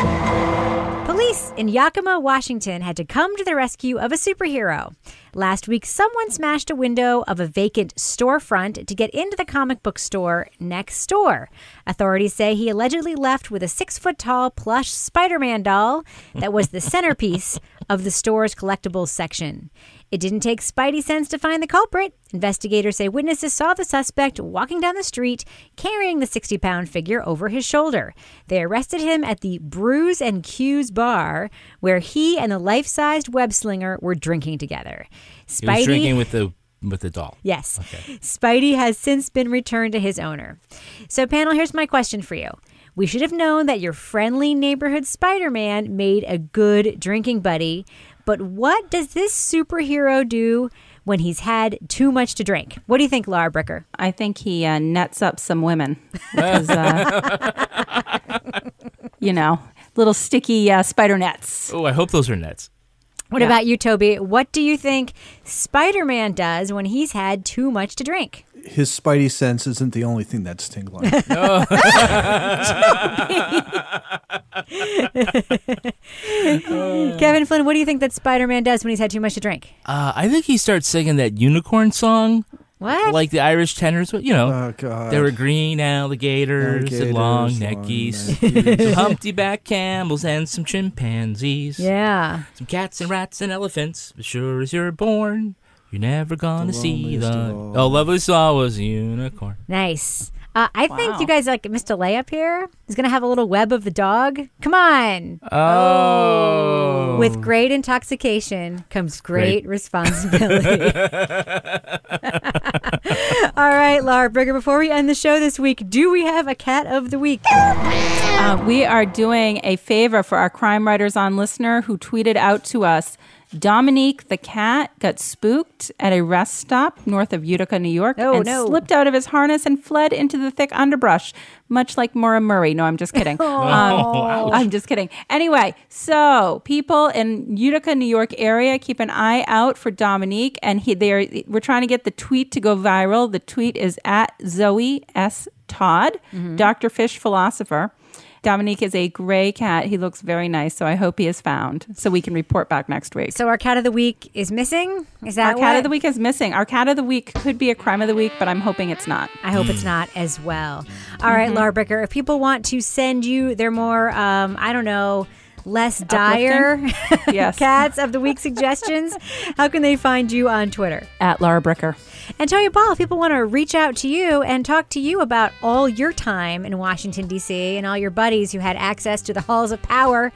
Police in Yakima, Washington had to come to the rescue of a superhero. Last week, someone smashed a window of a vacant storefront to get into the comic book store next door. Authorities say he allegedly left with a six foot tall plush Spider Man doll that was the centerpiece of the store's collectibles section. It didn't take Spidey sense to find the culprit. Investigators say witnesses saw the suspect walking down the street carrying the 60 pound figure over his shoulder. They arrested him at the Brews and Q's bar, where he and the life sized web slinger were drinking together. He was drinking with the with the doll. Yes. Spidey has since been returned to his owner. So, panel, here's my question for you. We should have known that your friendly neighborhood Spider Man made a good drinking buddy, but what does this superhero do when he's had too much to drink? What do you think, Laura Bricker? I think he uh, nets up some women. 'Cause, uh, you know, little sticky uh, spider nets. Oh, I hope those are nets. What Yeah. about you, Toby? What do you think Spider Man does when he's had too much to drink? His spidey sense isn't the only thing that's tingling. Kevin Flynn, what do you think that Spider Man does when he's had too much to drink? Uh, I think he starts singing that unicorn song. What? Like the Irish tenors, you know. Oh, God. There were green alligators, and long Alligators, long neckies, neckies. some humpty-back camels, and some chimpanzees. Yeah. Some cats and rats and elephants. As sure as you're born, you're never gonna see loneliest the. of all. Oh, lovely saw was a unicorn. Nice. Uh, I think you guys like missed a layup here. He's gonna have a little web of the dog. Come on. Oh. With great intoxication comes great, Great. responsibility. All right, Laura Bricker. Before we end the show this week, do we have a cat of the week? Uh, we are doing a favor for our crime writers on listener who tweeted out to us. Dominique the cat got spooked at a rest stop north of Utica, New York, Oh, and no. slipped out of his harness and fled into the thick underbrush, much like Maura Murray. No, I'm just kidding. Um, I'm just kidding. Anyway, so people in Utica, New York area, keep an eye out for Dominique, and he they're we're trying to get the tweet to go viral. The tweet is at Zoe S. Todd, Dr. Fish philosopher. Dominique is a gray cat. He looks very nice, so I hope he is found so we can report back next week. So our cat of the week is missing. Is that Our cat what? of the week is missing. Our cat of the week could be a crime of the week, but I'm hoping it's not. I hope it's not as well. All right, Mhm. Laura Bricker. If people want to send you their more, um, I don't know, less dire Yes. cats of the week suggestions, how can they find you on Twitter? At Laura Bricker. And Toby Ball, if people want to reach out to you and talk to you about all your time in Washington, D.C., and all your buddies who had access to the halls of power,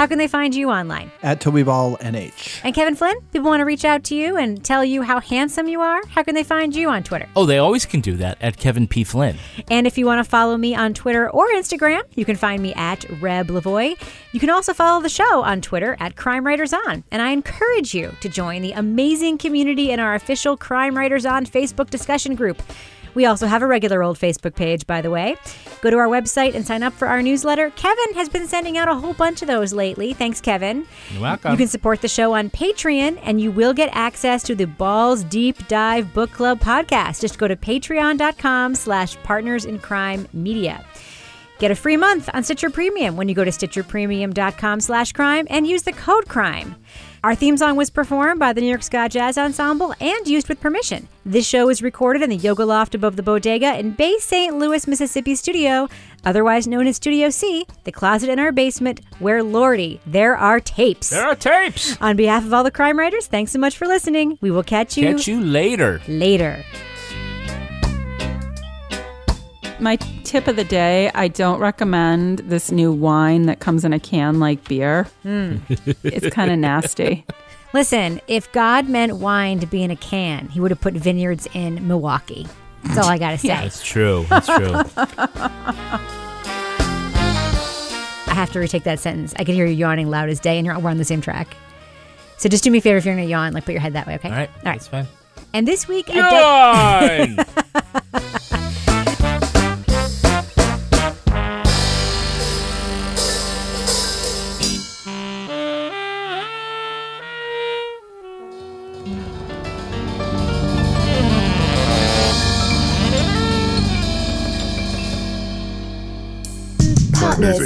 how can they find you online? At Toby Ball NH. And Kevin Flynn, people want to reach out to you and tell you how handsome you are, how can they find you on Twitter? Oh, they always can do that at Kevin P. Flynn. And if you want to follow me on Twitter or Instagram, you can find me at Reb Lavoie. You can also follow the show on Twitter at Crime Writers On. And I encourage you to join the amazing community in our official Crime Writers On Facebook discussion group. We also have a regular old Facebook page, by the way. Go to our website and sign up for our newsletter. Kevin has been sending out a whole bunch of those lately. Thanks, Kevin. You're welcome. You can support the show on Patreon, and you will get access to the Balls Deep Dive Book Club podcast. Just go to patreon.com slash partners in crime media. Get a free month on Stitcher Premium when you go to stitcherpremium.com slash crime and use the code crime. Our theme song was performed by the New York Ska Jazz Ensemble and used with permission. This show is recorded in the Yoga Loft above the Bodega in Bay St. Louis, Mississippi studio, otherwise known as Studio C, the closet in our basement where, lordy, there are tapes. There are tapes. On behalf of all the crime writers, thanks so much for listening. We will catch you Catch you later. later. My tip of the day I don't recommend this new wine that comes in a can like beer. Hmm. it's kind of nasty. Listen, if God meant wine to be in a can, he would have put vineyards in Milwaukee. That's all I got to say. That's true. That's true. I have to retake that sentence. I could hear you yawning loud as day, and you're, we're on the same track. So just do me a favor if you're going to yawn, like put your head that way, okay? All right. All right. That's fine. And this week, a Yawn! Partners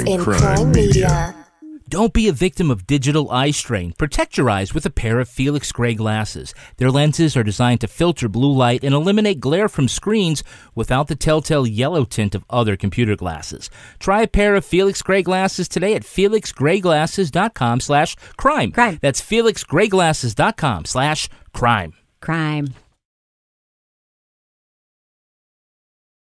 in Crime Media. Don't be a victim of digital eye strain. Protect your eyes with a pair of Felix Gray glasses. Their lenses are designed to filter blue light and eliminate glare from screens without the telltale yellow tint of other computer glasses. Try a pair of Felix Gray glasses today at felixgrayglasses.com slash crime. Crime. That's felixgrayglasses.com slash crime. crime.